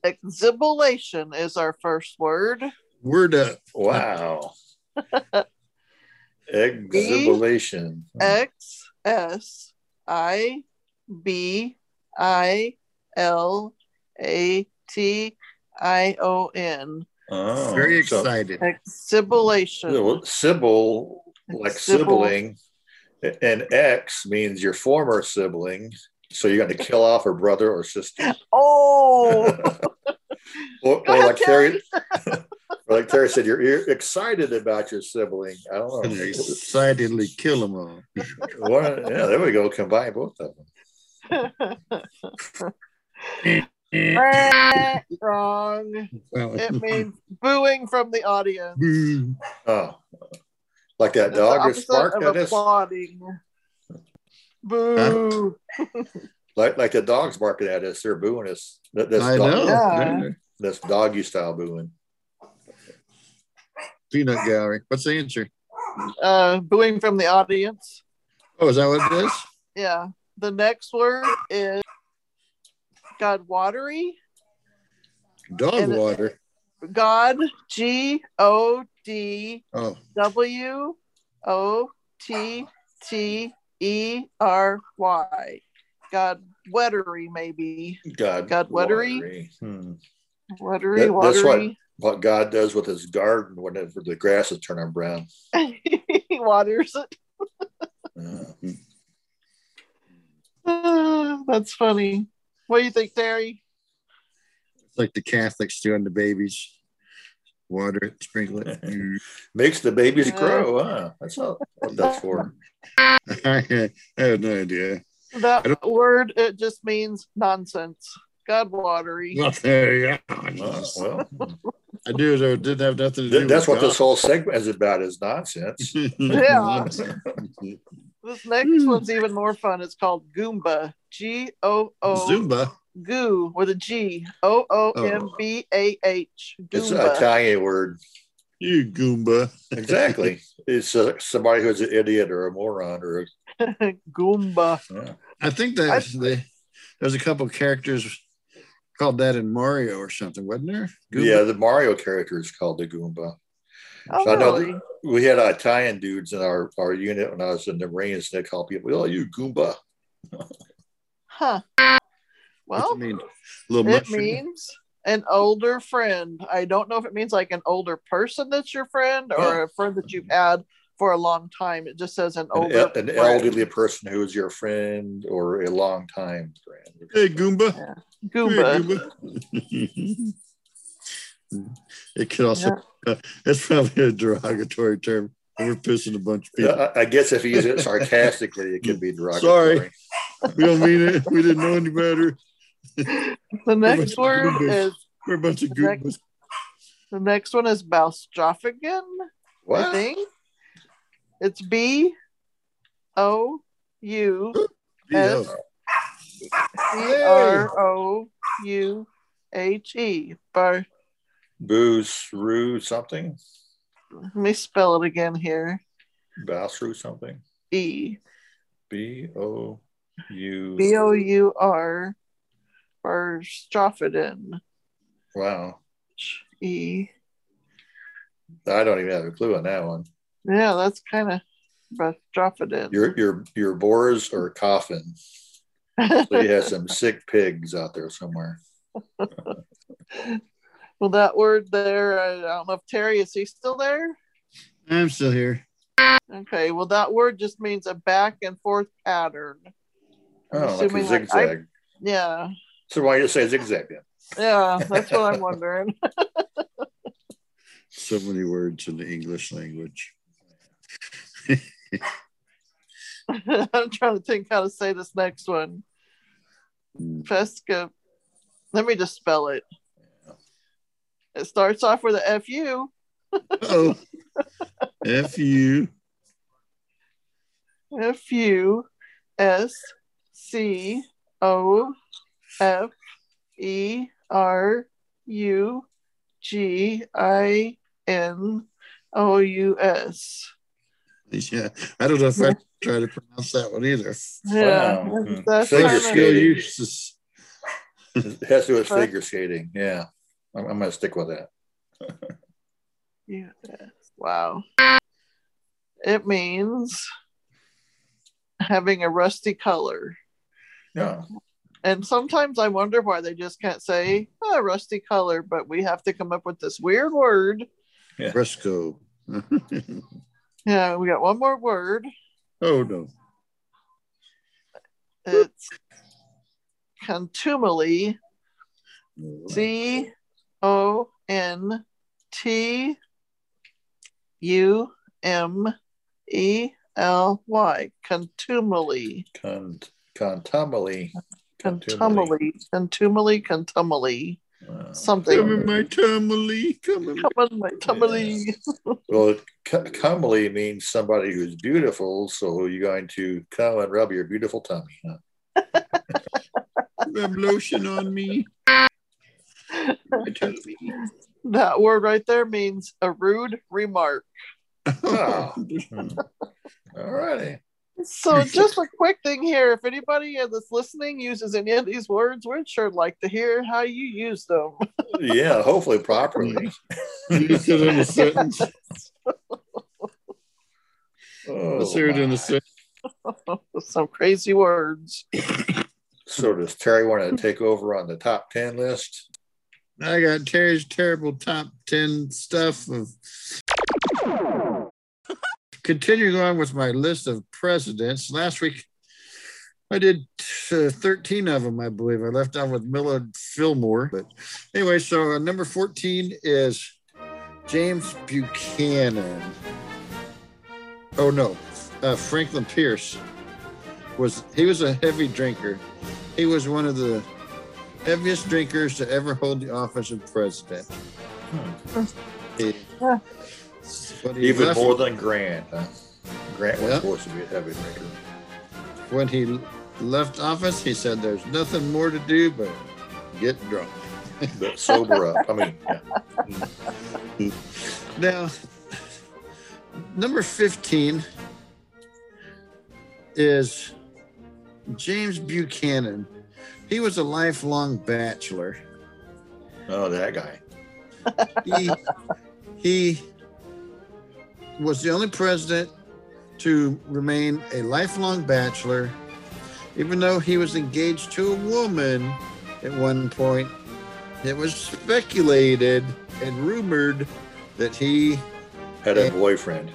exhibilation is our first word. Word up. Wow. Exhibilation. X S I B I L A T I O N. Oh, Very so- excited. Exhibilation. Well, Sybil, like Sybil. sibling, and X means your former sibling. So you're going to kill off her brother or sister. Oh, or, or like Terry, or like Terry said, you're, you're excited about your sibling. I don't know. excitedly kill them all. One- yeah, there we go. Combine both of them. wrong. It means booing from the audience. boo. Oh, like that It's dog is opposite barked of at us. applauding. Boo. Like like the dogs barking at us. They're booing us. That, that's I dog, know. Yeah. That's doggy style booing. Peanut gallery. What's the answer? Uh, booing from the audience. Oh, is that what it is? Yeah. The next word is God watery. Dog And water. God G O D Oh, W O T T E R Y. God wettery, maybe. God, God, watery? watery. Hmm. Watery, That- that's what- What God does with His garden whenever the grass is turning brown. he waters it. Uh, that's funny. What do you think, Terry? it's like the Catholics doing the babies. Water it, sprinkle it. Mm. makes the babies Yeah. grow. Huh? That's all, what that's for. I have no idea. That word it just means nonsense. God watery. Well, there you go. Uh, well, I knew it didn't have nothing to do that's with what this whole segment is about is nonsense. Yeah. This next one's even more fun. It's called Goomba. G O O Zumba. Goo with a G. O O M B A H. It's an Italian word. You Goomba. Exactly. it's uh, somebody who's an idiot or a moron or a, Goomba. yeah. I think that they, there's a couple characters called that in Mario or something, wasn't there? Goomba? yeah. The Mario character is called the Goomba. Oh, So I know really? that we had Italian dudes in our, our unit when I was in the Marines. They called people, "Oh, you Goomba." Huh. Well, it mean? little it means an older friend. I don't know if it means like an older person that's your friend or a friend that you've had for a long time. It just says an An, older el- an elderly person who is your friend or a long time friend. Hey, Goomba. Yeah. Hey, Goomba. Goomba. it could also, it's probably a derogatory term. We're pissing a bunch of people. I, I guess if you use it sarcastically, it could be derogatory. Sorry. We don't mean it. We didn't know any better. The next word is We're a bunch of The the next one is Balstrophagen. I What? think it's B O U Yeah. S C R O U H E. Bar. Booze, rue something, Let me spell it again here. Bousrue something. E B O U. B O U R. Balstrophagen. Wow, E. I don't even have a clue on that one. Yeah, that's kind of Balstrophagen. Your your your boars or coffin. So you have some sick pigs out there somewhere. well, that word there, uh, I don't know if Terry is he still there? I'm still here. Okay, well, that word just means a back and forth pattern. I'm Oh, like a assuming, like, I- zigzag. Yeah, So why you say zigzag then? yeah, that's what I'm wondering. So many words in the English language. I'm trying to think how to say this next one. Hmm. Pesca. Let me just spell it. It starts off with a F U. Oh, F U. F U S C O F E R U G I N O U S. Yeah, I don't know if I try to pronounce that one either. Yeah, Wow. Hmm. that's Figure kind Still skating. useless. It has to do with Huh? figure skating. Yeah, I'm, I'm gonna stick with that. Yeah. Wow. It means having a rusty color. Yeah. And sometimes I wonder why they just can't say oh, rusty color, but we have to come up with this weird word. Fresco. Yeah, we got one more word. oh no. It's contumely. C O N T U M E L Y. Contumely. Con- contumely. Contumely. Contumely. Contumely. Uh, Come Something. in my tummy. Come in. Come on, my tumily. well, c- comely means somebody who's beautiful, so you're going to come and rub your beautiful tummy. Huh? Rub lotion on me. My tummy. That word right there means a rude remark. Oh. All righty. So, just a quick thing here. If anybody that's listening uses any of these words, we'd sure like to hear how you use them. Yeah, hopefully properly. Use it in a sentence. Oh, Let's hear it in a sentence. Some crazy words. So does Terry want to take over on the top 10 list? I got Terry's terrible top 10 stuff of. Continuing on with my list of presidents, last week I did uh, 13 of them, I believe. I left off with Millard Fillmore. But anyway, so uh, number 14 is James Buchanan. Oh, no, uh, Franklin Pierce was he was a heavy drinker. He was one of the heaviest drinkers to ever hold the office of president. Hmm. He- Yeah. he Even left- more than Grant. Huh? Grant was Yeah. supposed to be a heavy drinker. when he left office, he said, "There's nothing more to do but get drunk." But sober up. I mean, yeah. Hmm. Now, number 15 is James Buchanan. He was a lifelong bachelor. oh, that guy. He, he was the only president to remain a lifelong bachelor, even though he was engaged to a woman at one point. It was speculated and rumored that he Had a boyfriend.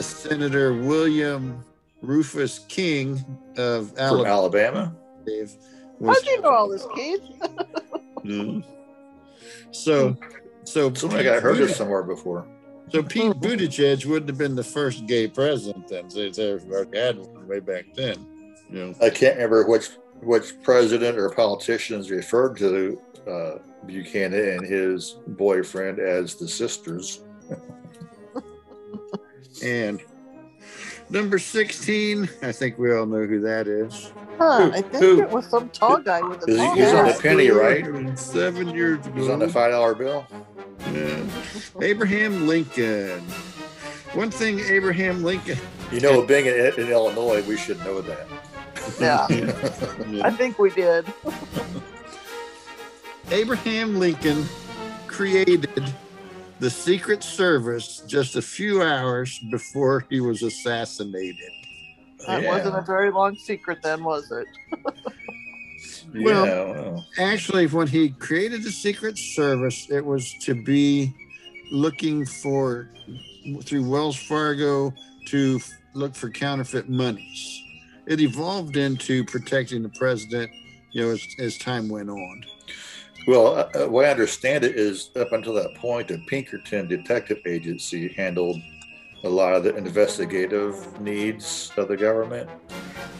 Senator William Rufus King of From Alabama. Alabama. Dave, was- How'd you know all this, Keith? Mm. So, so Somebody I heard this somewhere before. So Pete Buttigieg wouldn't have been the first gay president then. So they already had one way back then. You know. I can't remember which which president or politicians referred to uh, Buchanan and his boyfriend as the sisters. And number 16, I think we all know who that is. Huh, Who- I think who- it was some tall guy with a Is he- tall he's on hat. the penny, right? Seven years ago. He's on the five dollar bill. Yeah. Abraham Lincoln. One thing Abraham Lincoln. You know, being in, in Illinois, we should know that. Yeah, Yeah. I think we did. Abraham Lincoln created the Secret Service just a few hours before he was assassinated. That Yeah. wasn't a very long secret then, was it? Well- yeah, well, Actually, when he created the Secret Service, it was to be looking for, through Wells Fargo, to f- look for counterfeit monies. It evolved into protecting the president, you know, as, as time went on. Well uh, uh, I understand it is up until that point, the Pinkerton Detective Agency handled a lot of the investigative needs of the government.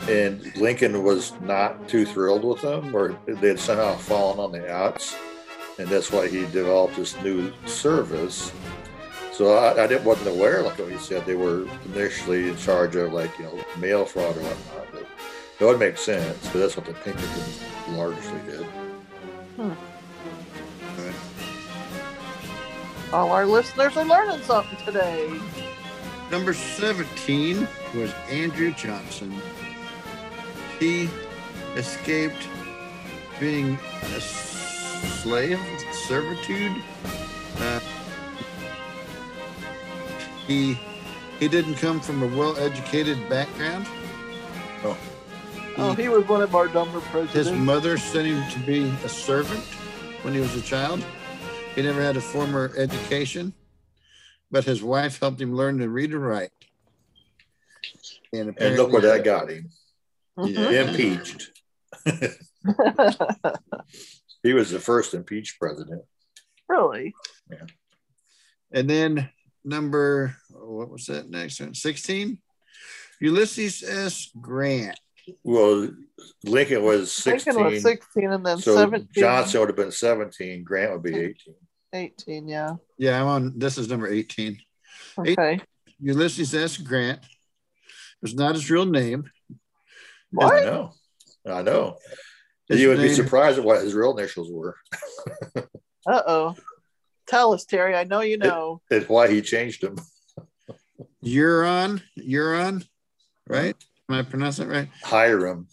And Lincoln was not too thrilled with them, or they had somehow fallen on the outs. And that's why he developed this new service. So I, I didn't, wasn't aware, like what you said, they were initially in charge of like, you know, mail fraud or whatnot. But that would make sense, but that's what the Pinkertons largely did. All our listeners are learning something today. Number 17 was Andrew Johnson. He escaped being a slave, servitude, uh, he he didn't come from a well-educated background. Oh, he was one of our dumber presidents. His mother sent him to be a servant when he was a child. He never had a formal education, but his wife helped him learn to read and write. And, And look where that got him. Yeah. Impeached. He was the first impeached president. really? Yeah. And then number, oh, what was that next one? 16? Ulysses S. Grant. Well, Lincoln was Lincoln 16. was 16 and then so 17. Johnson would have been 17. Grant would be 18. 18, yeah. Yeah, I'm on, this is number 18. Okay. Ulysses S. Grant was not his real name. What? I know. I know. His you would be surprised at what his real initials were. Uh oh. Tell us, Terry. I know you know. and why he changed them. Euron, Euron, right? Am I pronouncing that right? Hiram,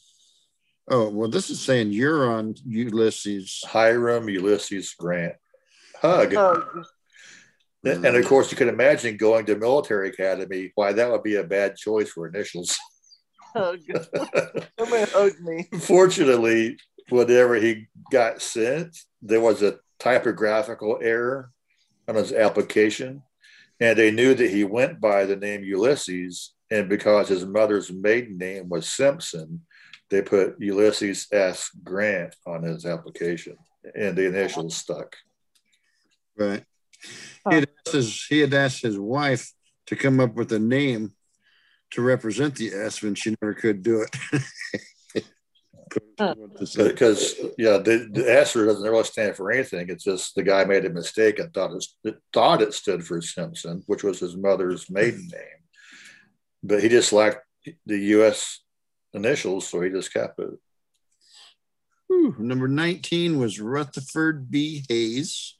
Oh, well, this is saying Euron Ulysses. Hiram Ulysses Grant. Hug. Oh, And of mm. course, you can imagine going to military academy, why that would be a bad choice for initials. hug. Somebody hug me. Fortunately, whenever he got sent, there was a typographical error on his application. And they knew that he went by the name Ulysses. And because his mother's maiden name was Simpson, they put Ulysses S. Grant on his application. And the initials stuck. Right. He had, asked his, he had asked his wife to come up with a name to represent the S, and she never could do it. Because, yeah, the, the S doesn't really stand for anything. It's just the guy made a mistake and thought it, it thought it stood for Simpson, which was his mother's maiden name. But he just liked the U.S. initials, so he just kept it. Whew, number 19 was Rutherford B. Hayes.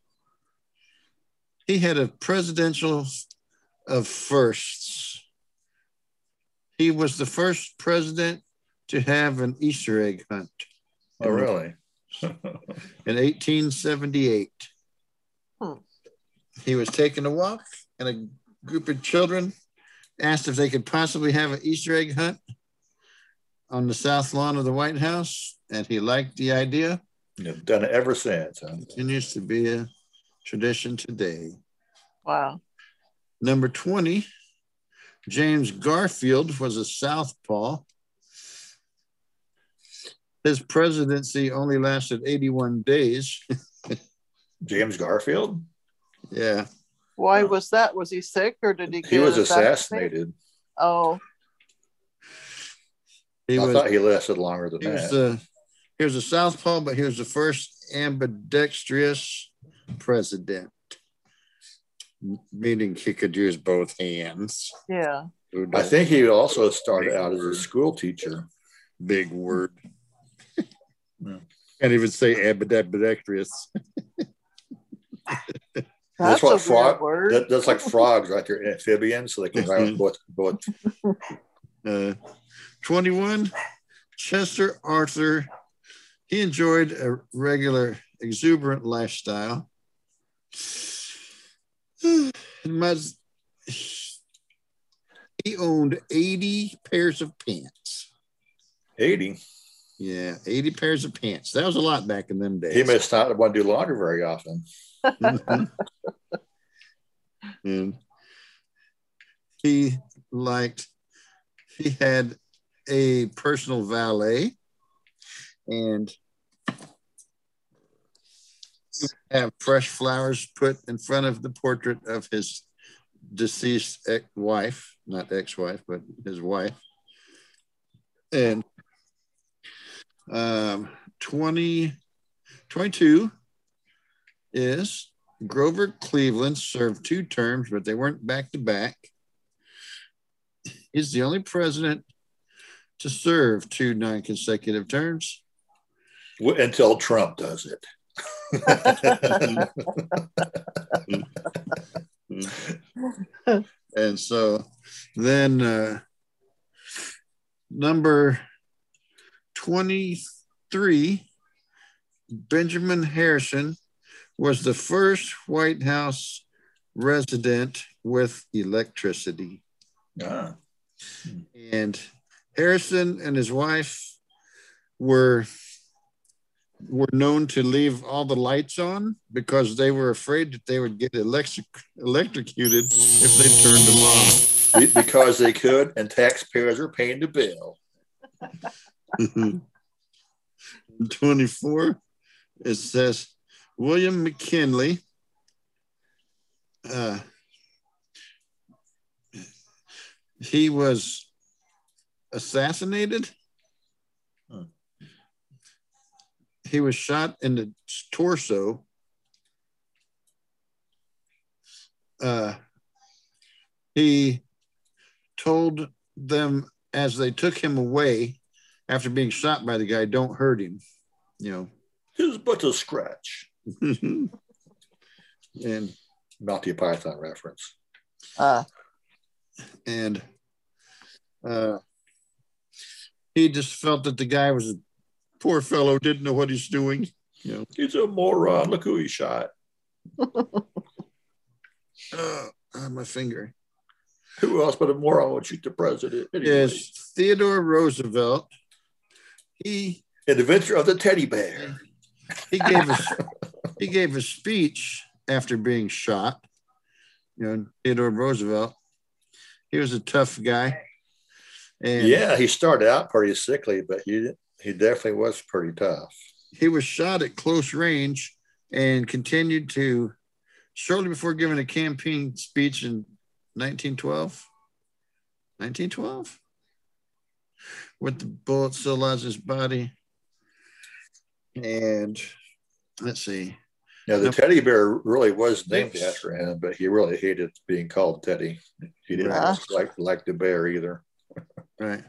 He had a presidential of firsts. He was the first president to have an Easter egg hunt Oh, really? in 1878. Hmm. He was taking a walk, and a group of children asked if they could possibly have an Easter egg hunt on the south lawn of the White House, and he liked the idea. You've done it ever since. Huh? Continues to be a tradition today. Wow. Number 20, James Garfield was a southpaw. His presidency only lasted 81 days. James Garfield? yeah. Why was that? Was he sick or did he get He was assassinated? assassinated. Oh, He I was, thought he lasted longer than he was that. the he was a southpaw, but he was the first ambidextrous president, meaning he could use both hands. yeah. I think he also started out as a school teacher. big word. Yeah. Can't even say ambidextrous. That's, what a frog- weird word. That, that's like frogs, right? They're amphibians, so they can ride both, both. Uh, 21, Chester Arthur. He enjoyed a regular, exuberant lifestyle. He must- he owned 80 pairs of pants. 80. Yeah, 80 pairs of pants. That was a lot back in them days. He must not want to do laundry very often. Mm-hmm. and he liked he had a personal valet and have fresh flowers put in front of the portrait of his deceased ex- wife not ex-wife but his wife and um 20 22 is Grover Cleveland served two terms, but they weren't back to back. He's the only president to serve two non consecutive terms. Until Trump does it. And so then uh, number 23, Benjamin Harrison was the first White House resident with electricity. Ah. And Harrison and his wife were were known to leave all the lights on because they were afraid that they would get electric electrocuted if they turned them off. Because they could, and taxpayers are paying the bill. 24, it says William McKinley. Uh, he was assassinated. Hmm. He was shot in the torso. Uh, he told them as they took him away after being shot by the guy, don't hurt him, you It's but a scratch. know. and Monty Python reference. Uh, and uh, he just felt that the guy was a poor fellow, didn't know what he's doing. You know, He's a moron. Look who he shot. uh, ah, my finger. Who else but a moron would shoot the president? Anyway. Yes, Theodore Roosevelt. He Adventure of the Teddy Bear. he gave a he gave a speech after being shot. You know, Theodore Roosevelt. He was a tough guy. And Yeah, he started out pretty sickly, but he he definitely was pretty tough. he was shot at close range and continued to shortly before giving a campaign speech in 1912 1912 with the bullet still lodged in his body and let's see Now the Yep. teddy bear really was named Yes. after him, but he really hated being called Teddy. He didn't Right. like like the bear either. right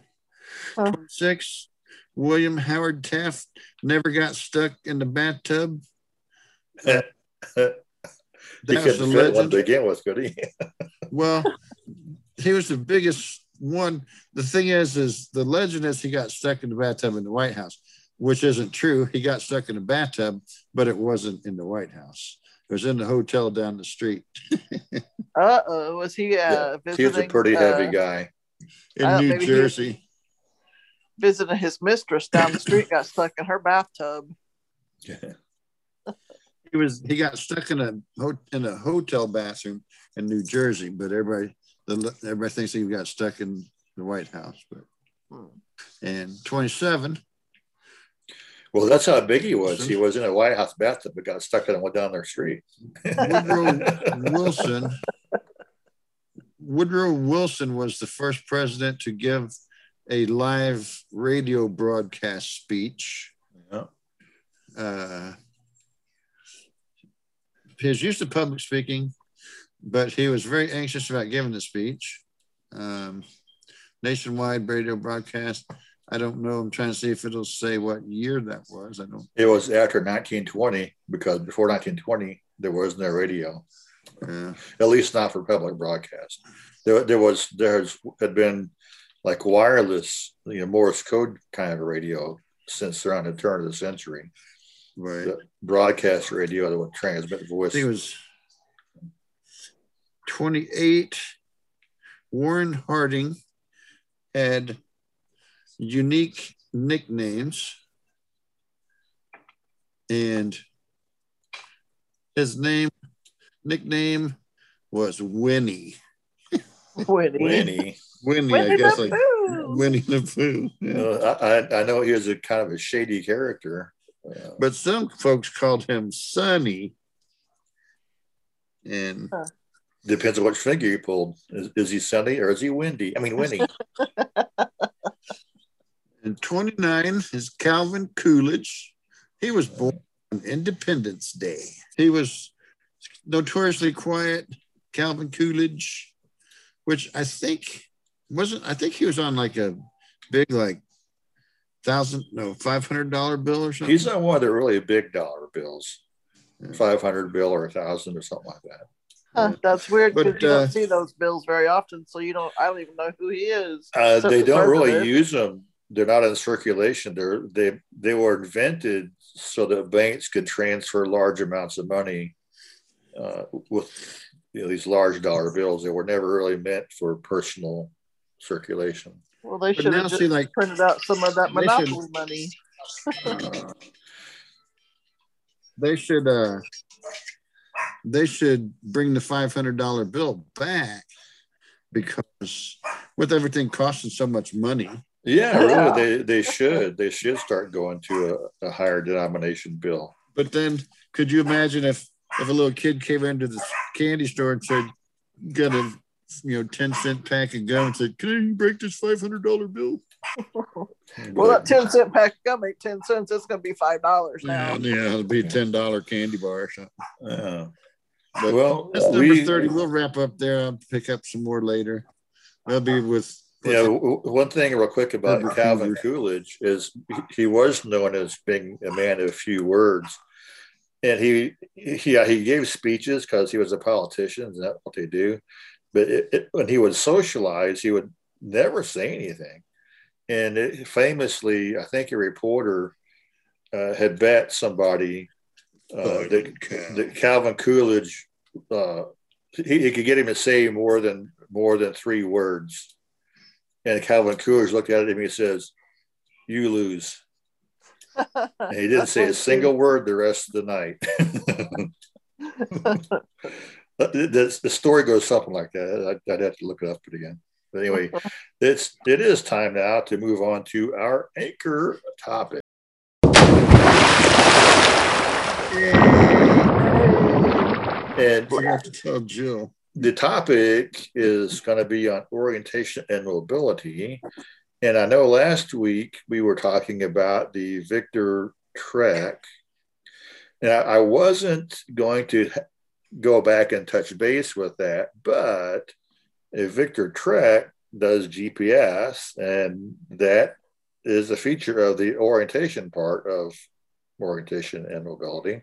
Oh. 26 william howard taft never got stuck in the bathtub he That was couldn't the fit one legend. to begin with, could he? Well, he was the biggest one. The thing is, is the legend is he got stuck in the bathtub in the White House, which isn't true. He got stuck in the bathtub, but it wasn't in the White House. It was in the hotel down the street uh oh, was he uh, he was a pretty heavy uh, guy. in Uh, New maybe he- Jersey. Visiting his mistress down the street, got stuck in her bathtub. He was he got stuck in a in a hotel bathroom in New Jersey, but everybody the, everybody thinks he got stuck in the White House. But Hmm. and 27, Well, that's how big he was. He was in a White House bathtub, but got stuck in and went down their street. Woodrow Wilson. Woodrow Wilson was the first president to give a live radio broadcast speech. Yeah. Uh, he was used to public speaking, but he was very anxious about giving the speech. Um, nationwide radio broadcast. I don't know. I'm trying to see if it'll say what year that was. I don't. It was after 1920 because before 1920 there was no radio, Uh, at least not for public broadcast. There, there was there's had been like wireless, you know, Morse code kind of radio since around the turn of the century. right. The broadcast radio that would transmit I voice. think it was 28. Warren Harding had unique nicknames. And his name, nickname was Winnie. Winnie. Winnie. Winnie, Winnie I guess, the like Winnie the Pooh. yeah. Uh, I, I- I know he was a kind of a shady character. Uh, But some folks called him Sonny. And depends on which finger you pulled. Is, is he sunny or is he windy? I mean, Winnie. And 29 is Calvin Coolidge. He was born on Independence Day. He was notoriously quiet, Calvin Coolidge, which I think wasn't, I think he was on like a big, like, thousand, no, $500 bill or something. He's on one of the really big dollar bills, Yeah. 500 bill or a thousand or something like that. Huh, that's weird But, because you uh, don't see those bills very often, so you don't. I don't even know who he is. Uh, they the don't really president. use them. They're not in circulation. They're they they were invented so that banks could transfer large amounts of money uh, with you know these large dollar bills that were never really meant for personal circulation. Well, they should now have see, just like- printed out some of that They should- monopoly money. Uh, they should uh they should bring the five hundred dollar bill back because with everything costing so much money. Yeah, Yeah. really, they they should they should start going to a, a higher denomination bill. But then could you imagine if if a little kid came into the candy store and said, got a you know 10 cent pack of gum and said, Can you break this five hundred dollar bill? Well, that 10 cent pack of gum ain't 10 cents. It's going to be $5 now. Yeah, yeah, it'll be a ten dollar candy bar or something. Uh, But well, that's number we 30. We'll wrap up there. I'll pick up some more later. That'll be with Yeah, w- w- one thing real quick about Herbert Calvin Hoover. Coolidge is he- he was known as being a man of few words, and he he yeah, he gave speeches because he was a politician. Is that what they do? But it, it, when he would socialize, he would never say anything. And it, famously, I think a reporter uh, had bet somebody uh, Oh, that, that Calvin Coolidge uh, he, he could get him to say more than more than three words. And Calvin Coolidge looked at him and he says, You lose. And he didn't say a single word the rest of the night. But the, the- the story goes something like that. I'd, I'd have to look it up again. But anyway, it's it is time now to move on to our anchor topic. And I have to tell Jill. the topic is going to be on orientation and mobility. And I know last week we were talking about the Victor Trek. And I, I wasn't going to go back and touch base with that, but a Victor Trek does GPS, and that is a feature of the orientation part of orientation and mobility.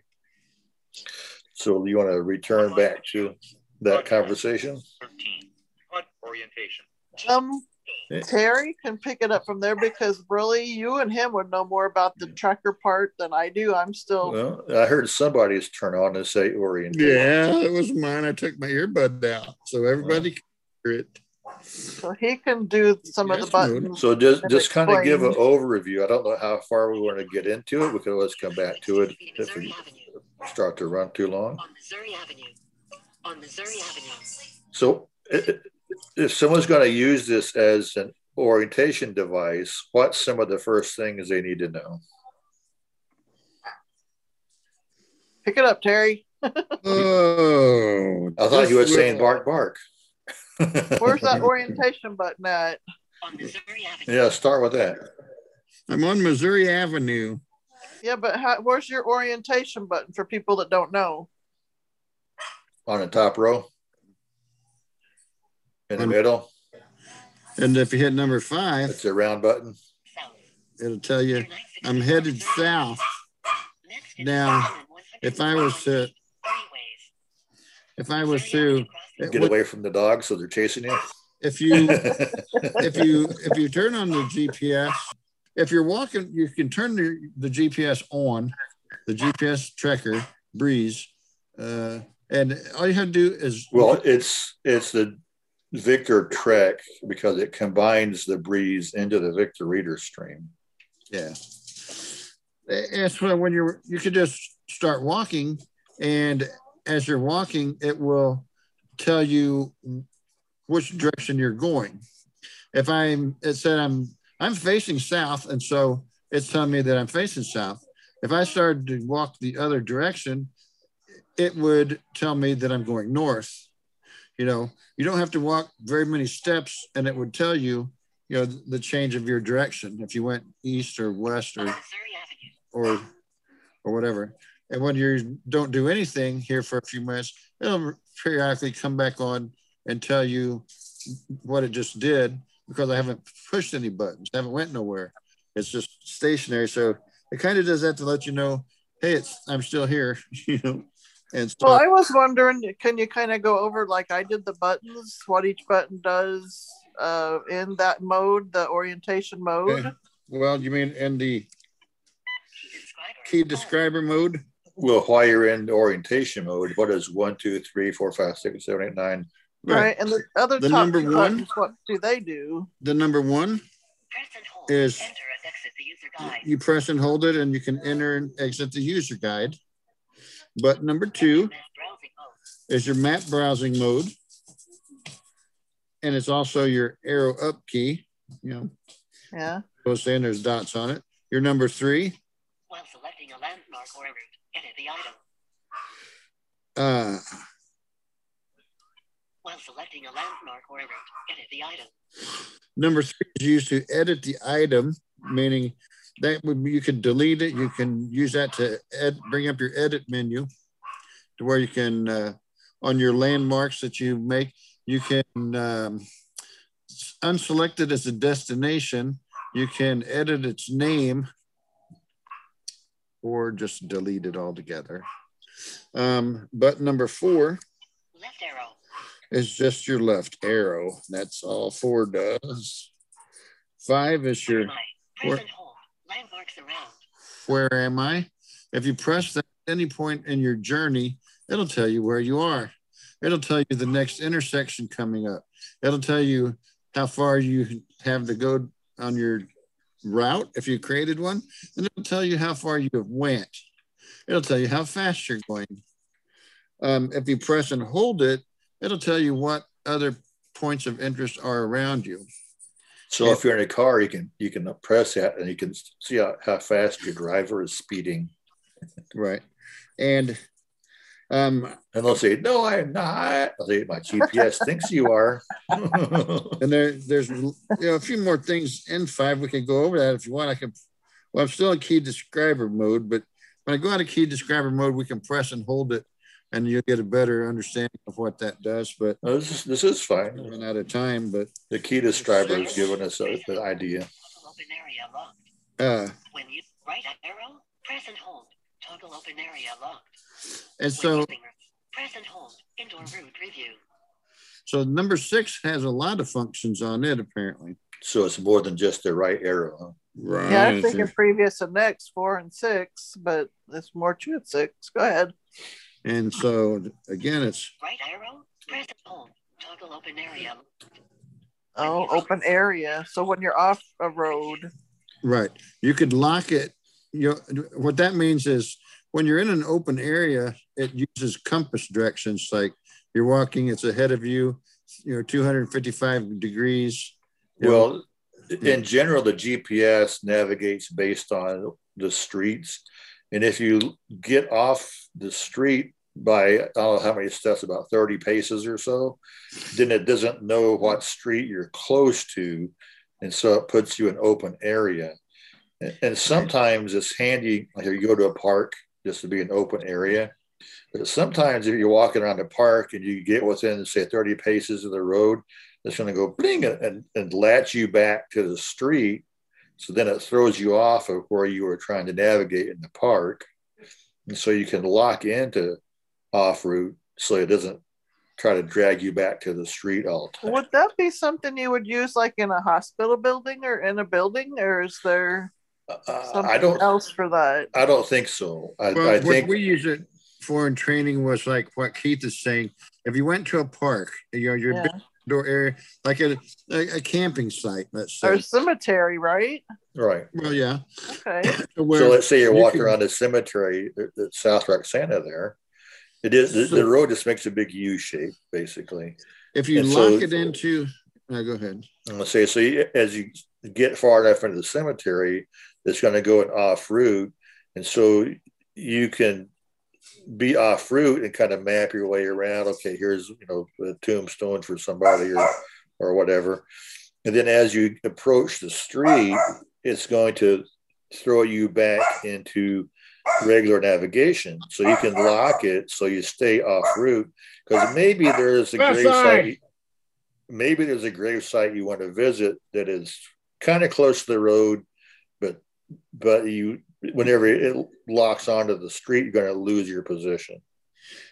So you want to return back to that conversation? 13. What orientation? Um, Terry can pick it up from there because really, you and him would know more about the tracker part than I do. I'm still. Well, I heard somebody's turn on and say orientation. Yeah, it was mine. I took my earbud out. So everybody can hear it. So he can do some of the Yes, Moon. buttons. So just and just kind of give an overview. I don't know how far we want to get into it. We can always come back to it if we start to run too long. On Missouri Avenue. On Missouri Avenue. So i- i- if someone's going to use this as an orientation device, what's some of the first things they need to know? Pick it up, Terry. Oh, I thought you were saying bark bark. Where's that orientation button at? On Missouri Avenue. yeah, start with that. I'm on Missouri Avenue. Yeah, but how, where's your orientation button for people that don't know? On the top row. In the middle, And if you hit number five, it's a round button. It'll tell you I'm headed south. south. Next is Now, if I was to- If I was to, Get would- away from the dogs so they're chasing you. if you if you if you turn on the GPS, if you're walking, you can turn the, the GPS on, the GPS tracker, Breeze, uh, and all you have to do is Well, it's it's the Victor Trek because it combines the breeze into the Victor reader stream. Yeah. It's when when you're you could just start walking, and as you're walking, it will tell you which direction you're going. If I'm it said I'm I'm facing south, and so it's telling me that I'm facing south. If I started to walk the other direction, it would tell me that I'm going north. You know, you don't have to walk very many steps, and it would tell you, you know, the change of your direction if you went east or west or or or whatever. And when you don't do anything here for a few minutes, it'll periodically come back on and tell you what it just did because I haven't pushed any buttons, haven't went nowhere. It's just stationary. So it kind of does that to let you know, hey, it's I'm still here, you know. And so Well, I was wondering, can you kind of go over like I did the buttons, what each button does uh, in that mode, the orientation mode? Okay. well, you mean in the key describer mode? well, while you're in orientation mode, what is one, two, three, four, five, six, seven, eight, nine? Right. And the other The top number two one- buttons, what do they do? The number one Press and hold. is Enter and exit the user guide. you press and hold it, and you can enter and exit the user guide. But number two Map browsing mode. is your map browsing mode, and it's also your arrow up key. You know, Yeah. goes saying There's dots on it. Your number three While selecting a landmark or a route, edit the item. uh, While selecting a landmark or a route, edit the item. Number three is used to edit the item, meaning that would be, you can delete it. You can use that to ed, bring up your edit menu to where you can, uh, on your landmarks that you make, you can um, unselect it as a destination. You can edit its name or just delete it altogether. Um, button number four Left arrow. is just your left arrow. That's all four does. Five is your where, am I? If you press that at any point in your journey, it'll tell you where you are. It'll tell you the next intersection coming up. It'll tell you how far you have to go on your route if you created one, and it'll tell you how far you have went. It'll tell you how fast you're going. Um, if you press and hold it, it'll tell you what other points of interest are around you. So if you're in a car, you can you can press that and you can see how, how fast your driver is speeding. Right. And um, And they'll say, "No, I'm not." I'll say, "My GPS thinks you are." and there, there's you know a few more things in five. We can go over that if you want. I can. Well, I'm still in key describer mode, but when I go out of key describer mode, we can press and hold it, and you'll get a better understanding of what that does. But No, this is this is fine. run out of time. But The key describer is giving us a, the idea. Open area locked. uh, When you right arrow, press and hold. Toggle open area locked. and When so using press and hold. Indoor route review. so number six has a lot of functions on it apparently. So it's more than just the right arrow. Huh? Right. Yeah, I think in previous and next four and six, but it's more to it. Six. Go ahead. And so again, it's Right arrow, press and hold. Toggle open area. Oh, open area. So when you're off a road, Right. You could lock it. You know, what that means is when you're in an open area, it uses compass directions. Like you're walking, it's ahead of you, you know, 255 degrees. you know. Well, in general, the GPS navigates based on the streets, and if you get off the street by I don't know how many steps, about thirty paces or so, then it doesn't know what street you're close to, and so it puts you in open area. And- And sometimes it's handy, like if you go to a park, just to be an open area. But sometimes if you're walking around the park and you get within, say, 30 paces of the road, it's going to go bling and, and latch you back to the street. So then it throws you off of where you were trying to navigate in the park. And so you can lock into off route so it doesn't try to drag you back to the street all the time. would that be something you would use like in a hospital building or in a building, or is there Uh, something I don't. else for that? I don't think so. I, Well, I what think we use it for in training was like what Keith is saying. If you went to a park, you know, your Yeah. Big door area, like a, a, a camping site, let's say. Or say. cemetery, right? right. Well, yeah. Okay. Where so let's say you're you walking can- around the cemetery at at South Roxana there. It is the, the road just makes a big U shape, basically. If you and so- lock it into, no, go ahead. I'm gonna say so. You, as you get far enough into the cemetery, it's going to go an off route, and so you can be off route and kind of map your way around. Okay, here's you know a tombstone for somebody or or whatever, and then as you approach the street, it's going to throw you back into regular navigation. So you can lock it so you stay off route because maybe there's a grave site. Maybe there's a grave site you want to visit that is kind of close to the road, but but you whenever it locks onto the street, you're going to lose your position.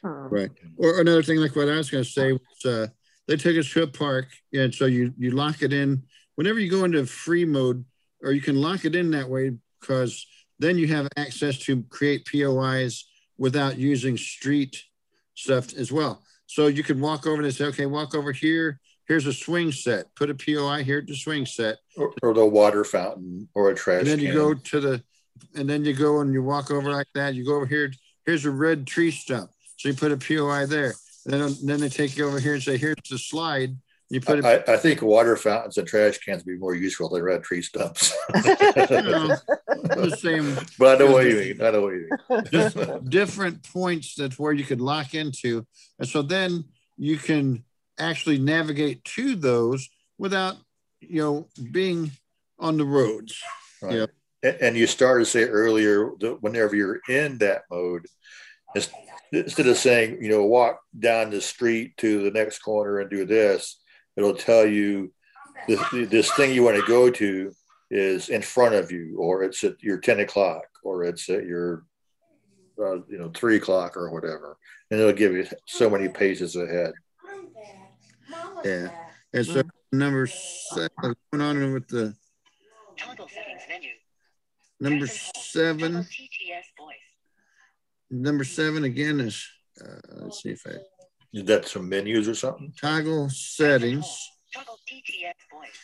Hmm. Right. Or another thing, like what I was going to say was uh, they took us to a park, and so you you lock it in whenever you go into free mode, or you can lock it in that way because then you have access to create POIs without using street stuff as well. So you can walk over and say, okay, walk over here. Here's a swing set. Put a POI here at the swing set. Or, or the water fountain or a trash And then you go to the, and then you go and you walk over like that. You go over here. Here's a red tree stump. So you put a POI there. And then, then they take you over here and say, here's the slide. You put. I, I think water fountains and trash cans be more useful than red tree stumps. you know, the same but I know what you mean. I know what you mean. dif- different points that's where you could lock into. And so then you can actually navigate to those without, you know, being on the roads. Right. Yeah. And, and you started to say earlier that whenever you're in that mode, instead of saying, you know, walk down the street to the next corner and do this, it'll tell you this, this thing you want to go to is in front of you, or it's at your 10 o'clock, or it's at your, uh, you know, three o'clock or whatever. And it'll give you so many paces ahead. Yeah. And so number seven, going on with the Toggle settings menu. Number Press and hold. seven. TTS voice. Number seven again is, uh, let's see if I Is that some menus or something? toggle settings. Toggle TTS voice.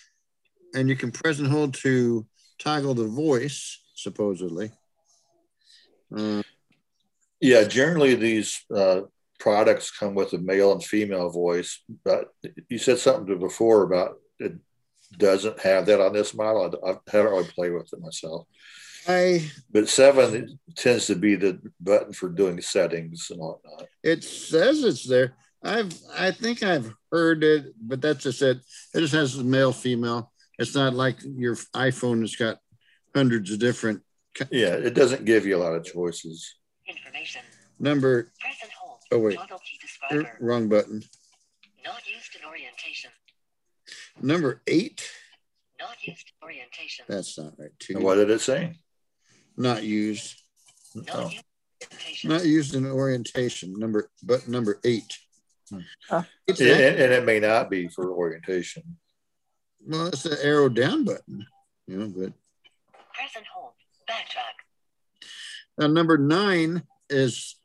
and you can press and hold to toggle the voice, supposedly. Uh, Yeah, generally these uh, products come with a male and female voice, but you said something to before about it doesn't have that on this model. I, I haven't really played with it myself, I but seven tends to be the button for doing settings and whatnot. it says it's there. I've I think I've heard it, but that's just it. It just has male, female. It's not like your iPhone has got hundreds of different Yeah, it doesn't give you a lot of choices. Information. number. Press and hold. Oh wait, key er, wrong button. Not used in orientation. Number eight. Not used orientation. That's not right. Two. And what did it say? Not used. Not Oh. used in orientation. Not used in orientation. Number but number eight. Huh. It's And, and it may not be for orientation. well, it's the arrow down button. You know, but Press and hold. Backtrack. Now, number nine is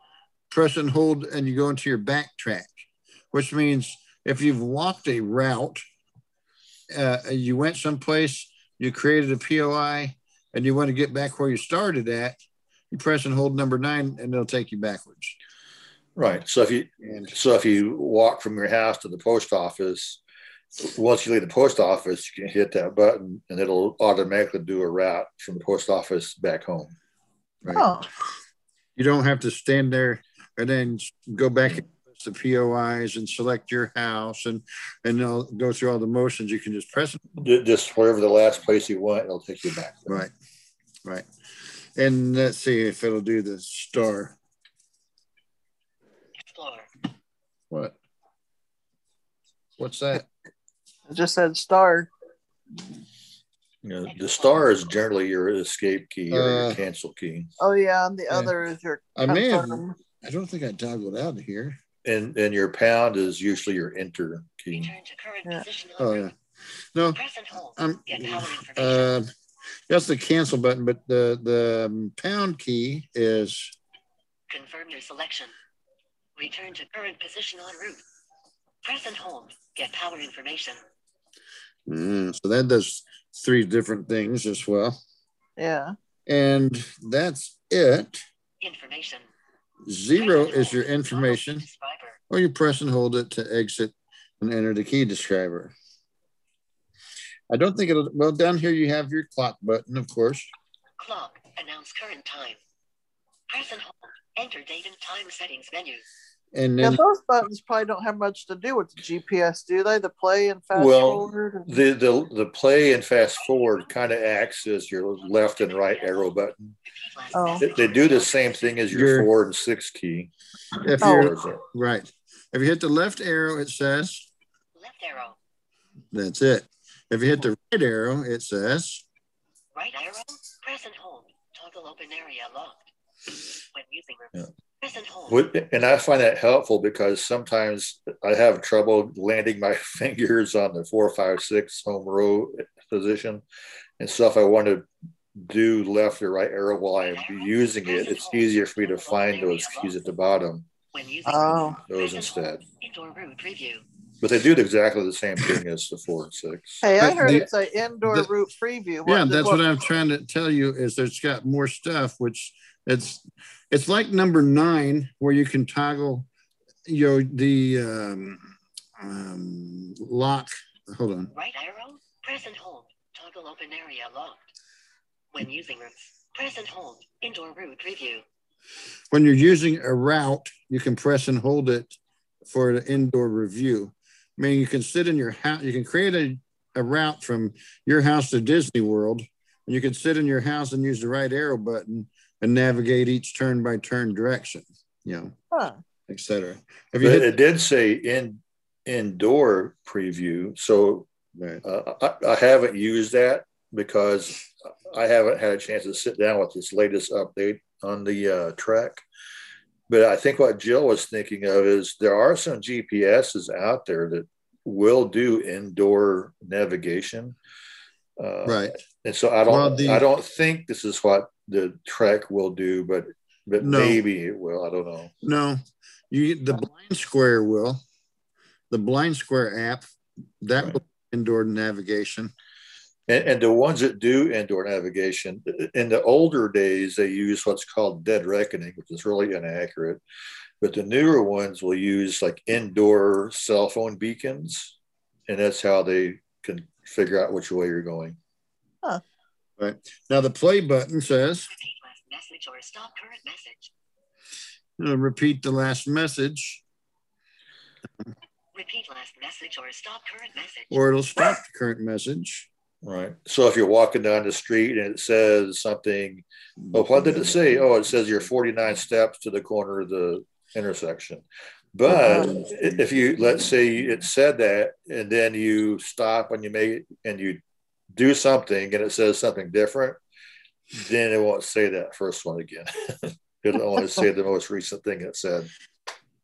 press and hold, and you go into your backtrack, which means if you've walked a route, uh, you went someplace, you created a POI, and you want to get back where you started at, you press and hold number nine, and it'll take you backwards. Right. So if you And so if you walk from your house to the post office, once you leave the post office, you can hit that button and it'll automatically do a route from the post office back home. right, Oh, you don't have to stand there and then go back and press the POIs and select your house and and they'll go through all the motions. You can just press Ju- Just wherever the last place you want, it'll take you back. Right, right. And let's see if it'll do the star. Explore. What? What's that? it just said star. You know, the star is generally your escape key or Uh, your cancel key. Oh yeah, and the Yeah. other is your I may have. I don't think I toggled out of here. And and your pound is usually your enter key. Return to current Yeah. position Oh, yeah. No, Press and hold. I'm, Get uh, that's the cancel button, but the, the um, pound key is, Confirm your selection. Return to current position on route. Press and hold. Get power information. mm, so that does three different things as well. Yeah. And that's it. Information. Zero is your information, or you press and hold it to exit and enter the key describer. I don't think it'll, well, down here you have your clock button, of course. Clock. Announce current time. Press and hold. Enter date and time settings menu. And Yeah, then, those buttons probably don't have much to do with the GPS, do they? The play and fast Well, forward. and- The the the play and fast forward kind of acts as your left and right arrow button. Oh. They, they do the same thing as your Your- four and six key. if Oh. you're, right, if you hit the left arrow, it says, Left arrow. that's it. If you hit the right arrow, it says, Right arrow. Press and hold. Toggle open area locked. When using Yeah. Press and hold. And I find that helpful because sometimes I have trouble landing my fingers on the four, five, six home row position. And stuff. I want to do left or right arrow while I'm using it, it's easier for me to find those keys at the bottom. When using Oh. Those instead. indoor route preview. But they do exactly the same thing as the four and six. Hey, I heard the- it's a indoor the- route preview. yeah, that's what- what I'm trying to tell you is it's got more stuff, which it's it's like number nine where you can toggle, you know, the um, um, lock. Hold on. Right arrow, press and hold. Toggle open area locked. When using routes, press and hold. Indoor route preview. When you're using a route, you can press and hold it for the indoor review. I mean, you can sit in your house, you can create a, a route from your house to Disney World, and you can sit in your house and use the right arrow button and navigate each turn by turn direction, you know, Huh. etc. Have But you hit it did say in indoor preview. So right. uh, I, I haven't used that because I haven't had a chance to sit down with this latest update on the uh, track. But I think what Jill was thinking of is there are some GPSs out there that will do indoor navigation. Uh, right? And so I don't Well, the- I don't think this is what the trek will do, but but No. maybe it will. I don't know. No, you the BlindSquare will. The BlindSquare app that Right. will indoor navigation. And, and the ones that do indoor navigation, in the older days, they use what's called dead reckoning, which is really inaccurate. But the newer ones will use like indoor cell phone beacons, and that's how they can figure out which way you're going. Right now, the play button says Repeat message or stop current message. uh, repeat the last message, Repeat last message or stop current message. or it'll stop the current message. Right. So if you're walking down the street and it says something, oh, what did it say? Oh, it says you're 49 steps to the corner of the intersection. But if you let's say it said that, and then you stop and you make it and you do something and it says something different, then it won't say that first one again. It'll only say the most recent thing it said.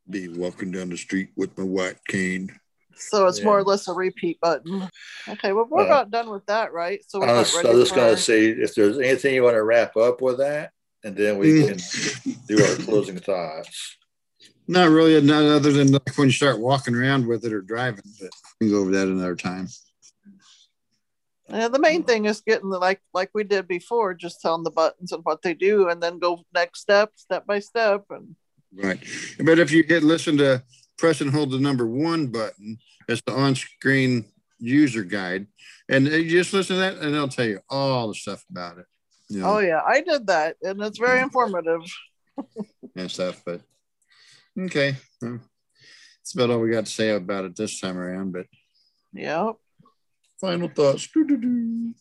Be walking down the street with my white cane. So it's more or less a repeat button. Okay, well we're Uh, about done with that, right? So we're I about was, I was just going for- to say if there's anything you want to wrap up with that, and then we can do our closing thoughts. Not really, not other than like when you start walking around with it or driving. But we can go over that another time. Yeah, the main mm. thing is getting the like like we did before, just telling the buttons and what they do, and then go next step, step by step, and Right. But if you hit listen to press and hold the number one button, it's the on screen user guide. And you just listen to that and it'll tell you all the stuff about it. You know, oh yeah, I did that, and it's very mm. informative. and stuff. But okay. Well, That's about all we got to say about it this time around. But Yeah. Final thoughts. Doo-doo-doo.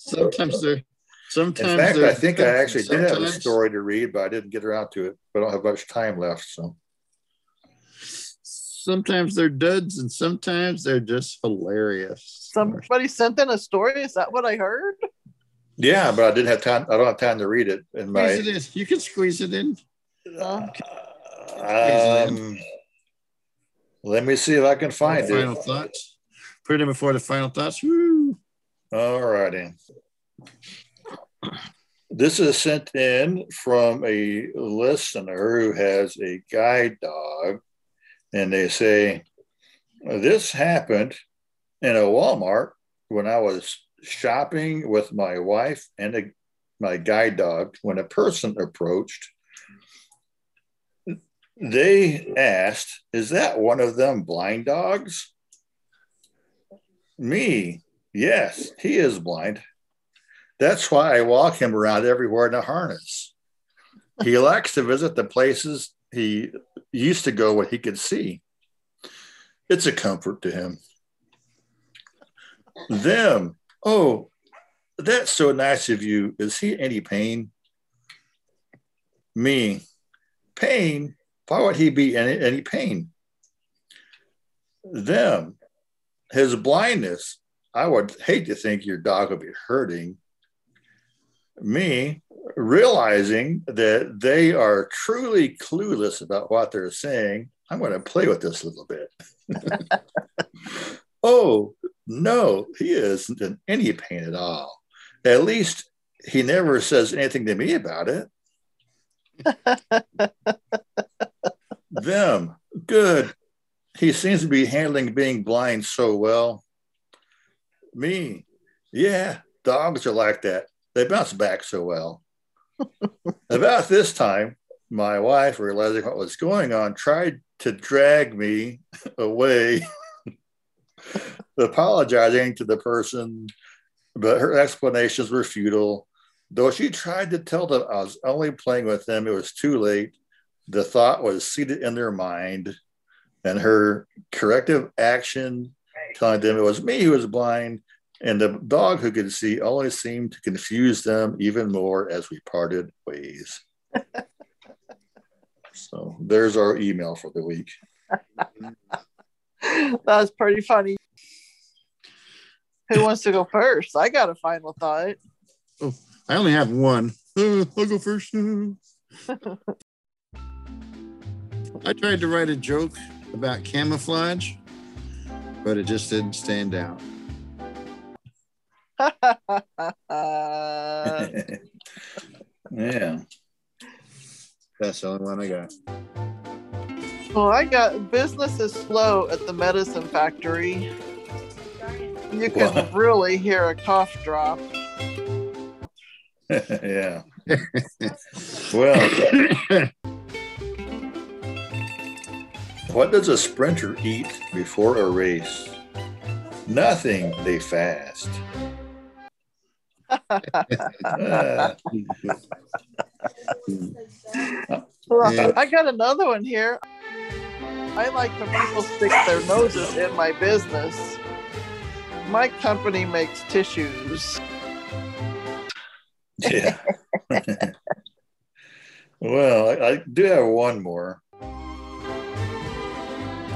Sometimes they're In sometimes fact, they're I think I good, actually did have a story to read, but I didn't get around to it. But I don't have much time left. So Sometimes they're duds and sometimes they're just hilarious. Somebody sent in a story. Is that what I heard? yeah, but I didn't have time. I don't have time to read it in my. Squeeze it in. You can squeeze it in. Um, let me see if I can find final it. Final thoughts. Put it in before the final thoughts. Woo. All righty. This is sent in from a listener who has a guide dog, and they say, This happened in a Walmart when I was shopping with my wife and a, my guide dog. When a person approached, they asked, Is that one of them blind dogs? Me, yes, he is blind. That's why I walk him around everywhere in a harness. He likes to visit the places he used to go when he could see. It's a comfort to him. Them, oh, that's so nice of you. Is he any pain? Me, pain? Why would he be any, any pain? Them, his blindness. I would hate to think your dog would be hurting me realizing that they are truly clueless about what they're saying, I'm going to play with this a little bit. oh, no, he isn't in any pain at all. At least he never says anything to me about it. Them, good. He seems to be handling being blind so well. Me, yeah, dogs are like that. They bounce back so well. About this time, my wife, realizing what was going on, tried to drag me away, apologizing to the person, but her explanations were futile. Though she tried to tell them I was only playing with them, it was too late. The thought was seated in their mind, and her corrective action telling them it was me who was blind and the dog who could see only seemed to confuse them even more as we parted ways. so there's our email for the week. that was pretty funny. Who wants to go first? I got a final thought. Oh, I only have one. Uh, I'll go first. I tried to write a joke about camouflage, but it just didn't stand out. yeah. That's the only one I got. Well, I got business is slow at the medicine factory. You can What? really hear a cough drop. yeah. well, what does a sprinter eat before a race? Nothing. They fast. Well, I got another one here. I like when people stick their noses in my business. My company makes tissues. yeah. well, I, I do have one more.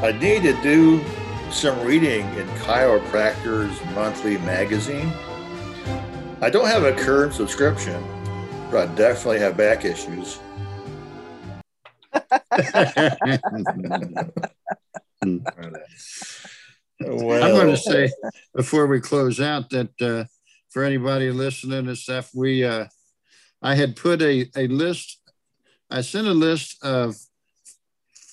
I need to do some reading in Chiropractor's monthly magazine. I don't have a current subscription, but I definitely have back issues. Well, I'm going to say before we close out that uh, for anybody listening and stuff, we uh, I had put a, a list. I sent a list of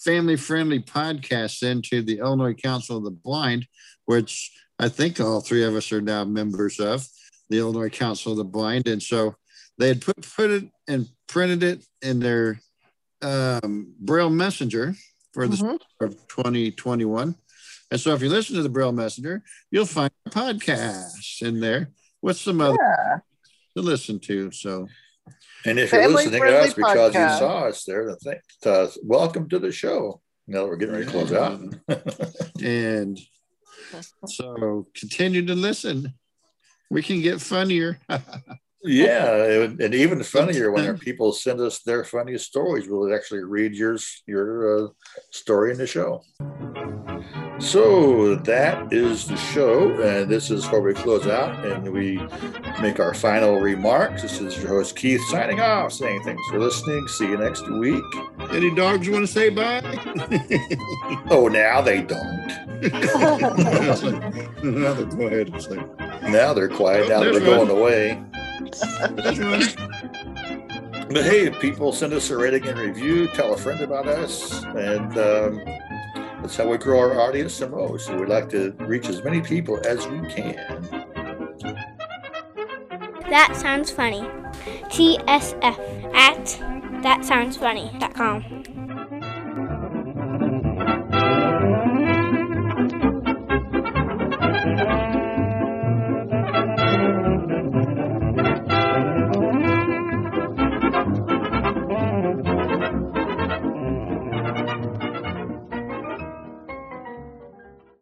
family friendly podcasts into the Illinois Council of the Blind, which I think all three of us are now members of the Illinois Council of the Blind, and so they had put put it and printed it in their um, Braille Messenger for the Mhm. of 2021. And so if you listen to the Braille Messenger, you'll find podcasts in there with some other Yeah. to listen to. So And if you're Family listening to us because podcast. you saw us there, then thank, uh, welcome to the show. Now that we're getting ready to close out. and so continue to listen. We can get funnier. yeah, and even funnier when our people send us their funniest stories. We'll actually read yours, your uh, story in the show. So that is the show, and this is where we close out and we make our final remarks. This is your host Keith signing off, saying thanks for listening. See you next week. Any dogs you want to say bye? Oh, now they don't. now they're quiet. Like, Now they're quiet. Now they're going away. "There's one." But hey, if people send us a rating and review, tell a friend about us, and um, that's how we grow our audience the most. So we'd like to reach as many people as we can. That sounds funny. TSF at thatsoundsfunny.com.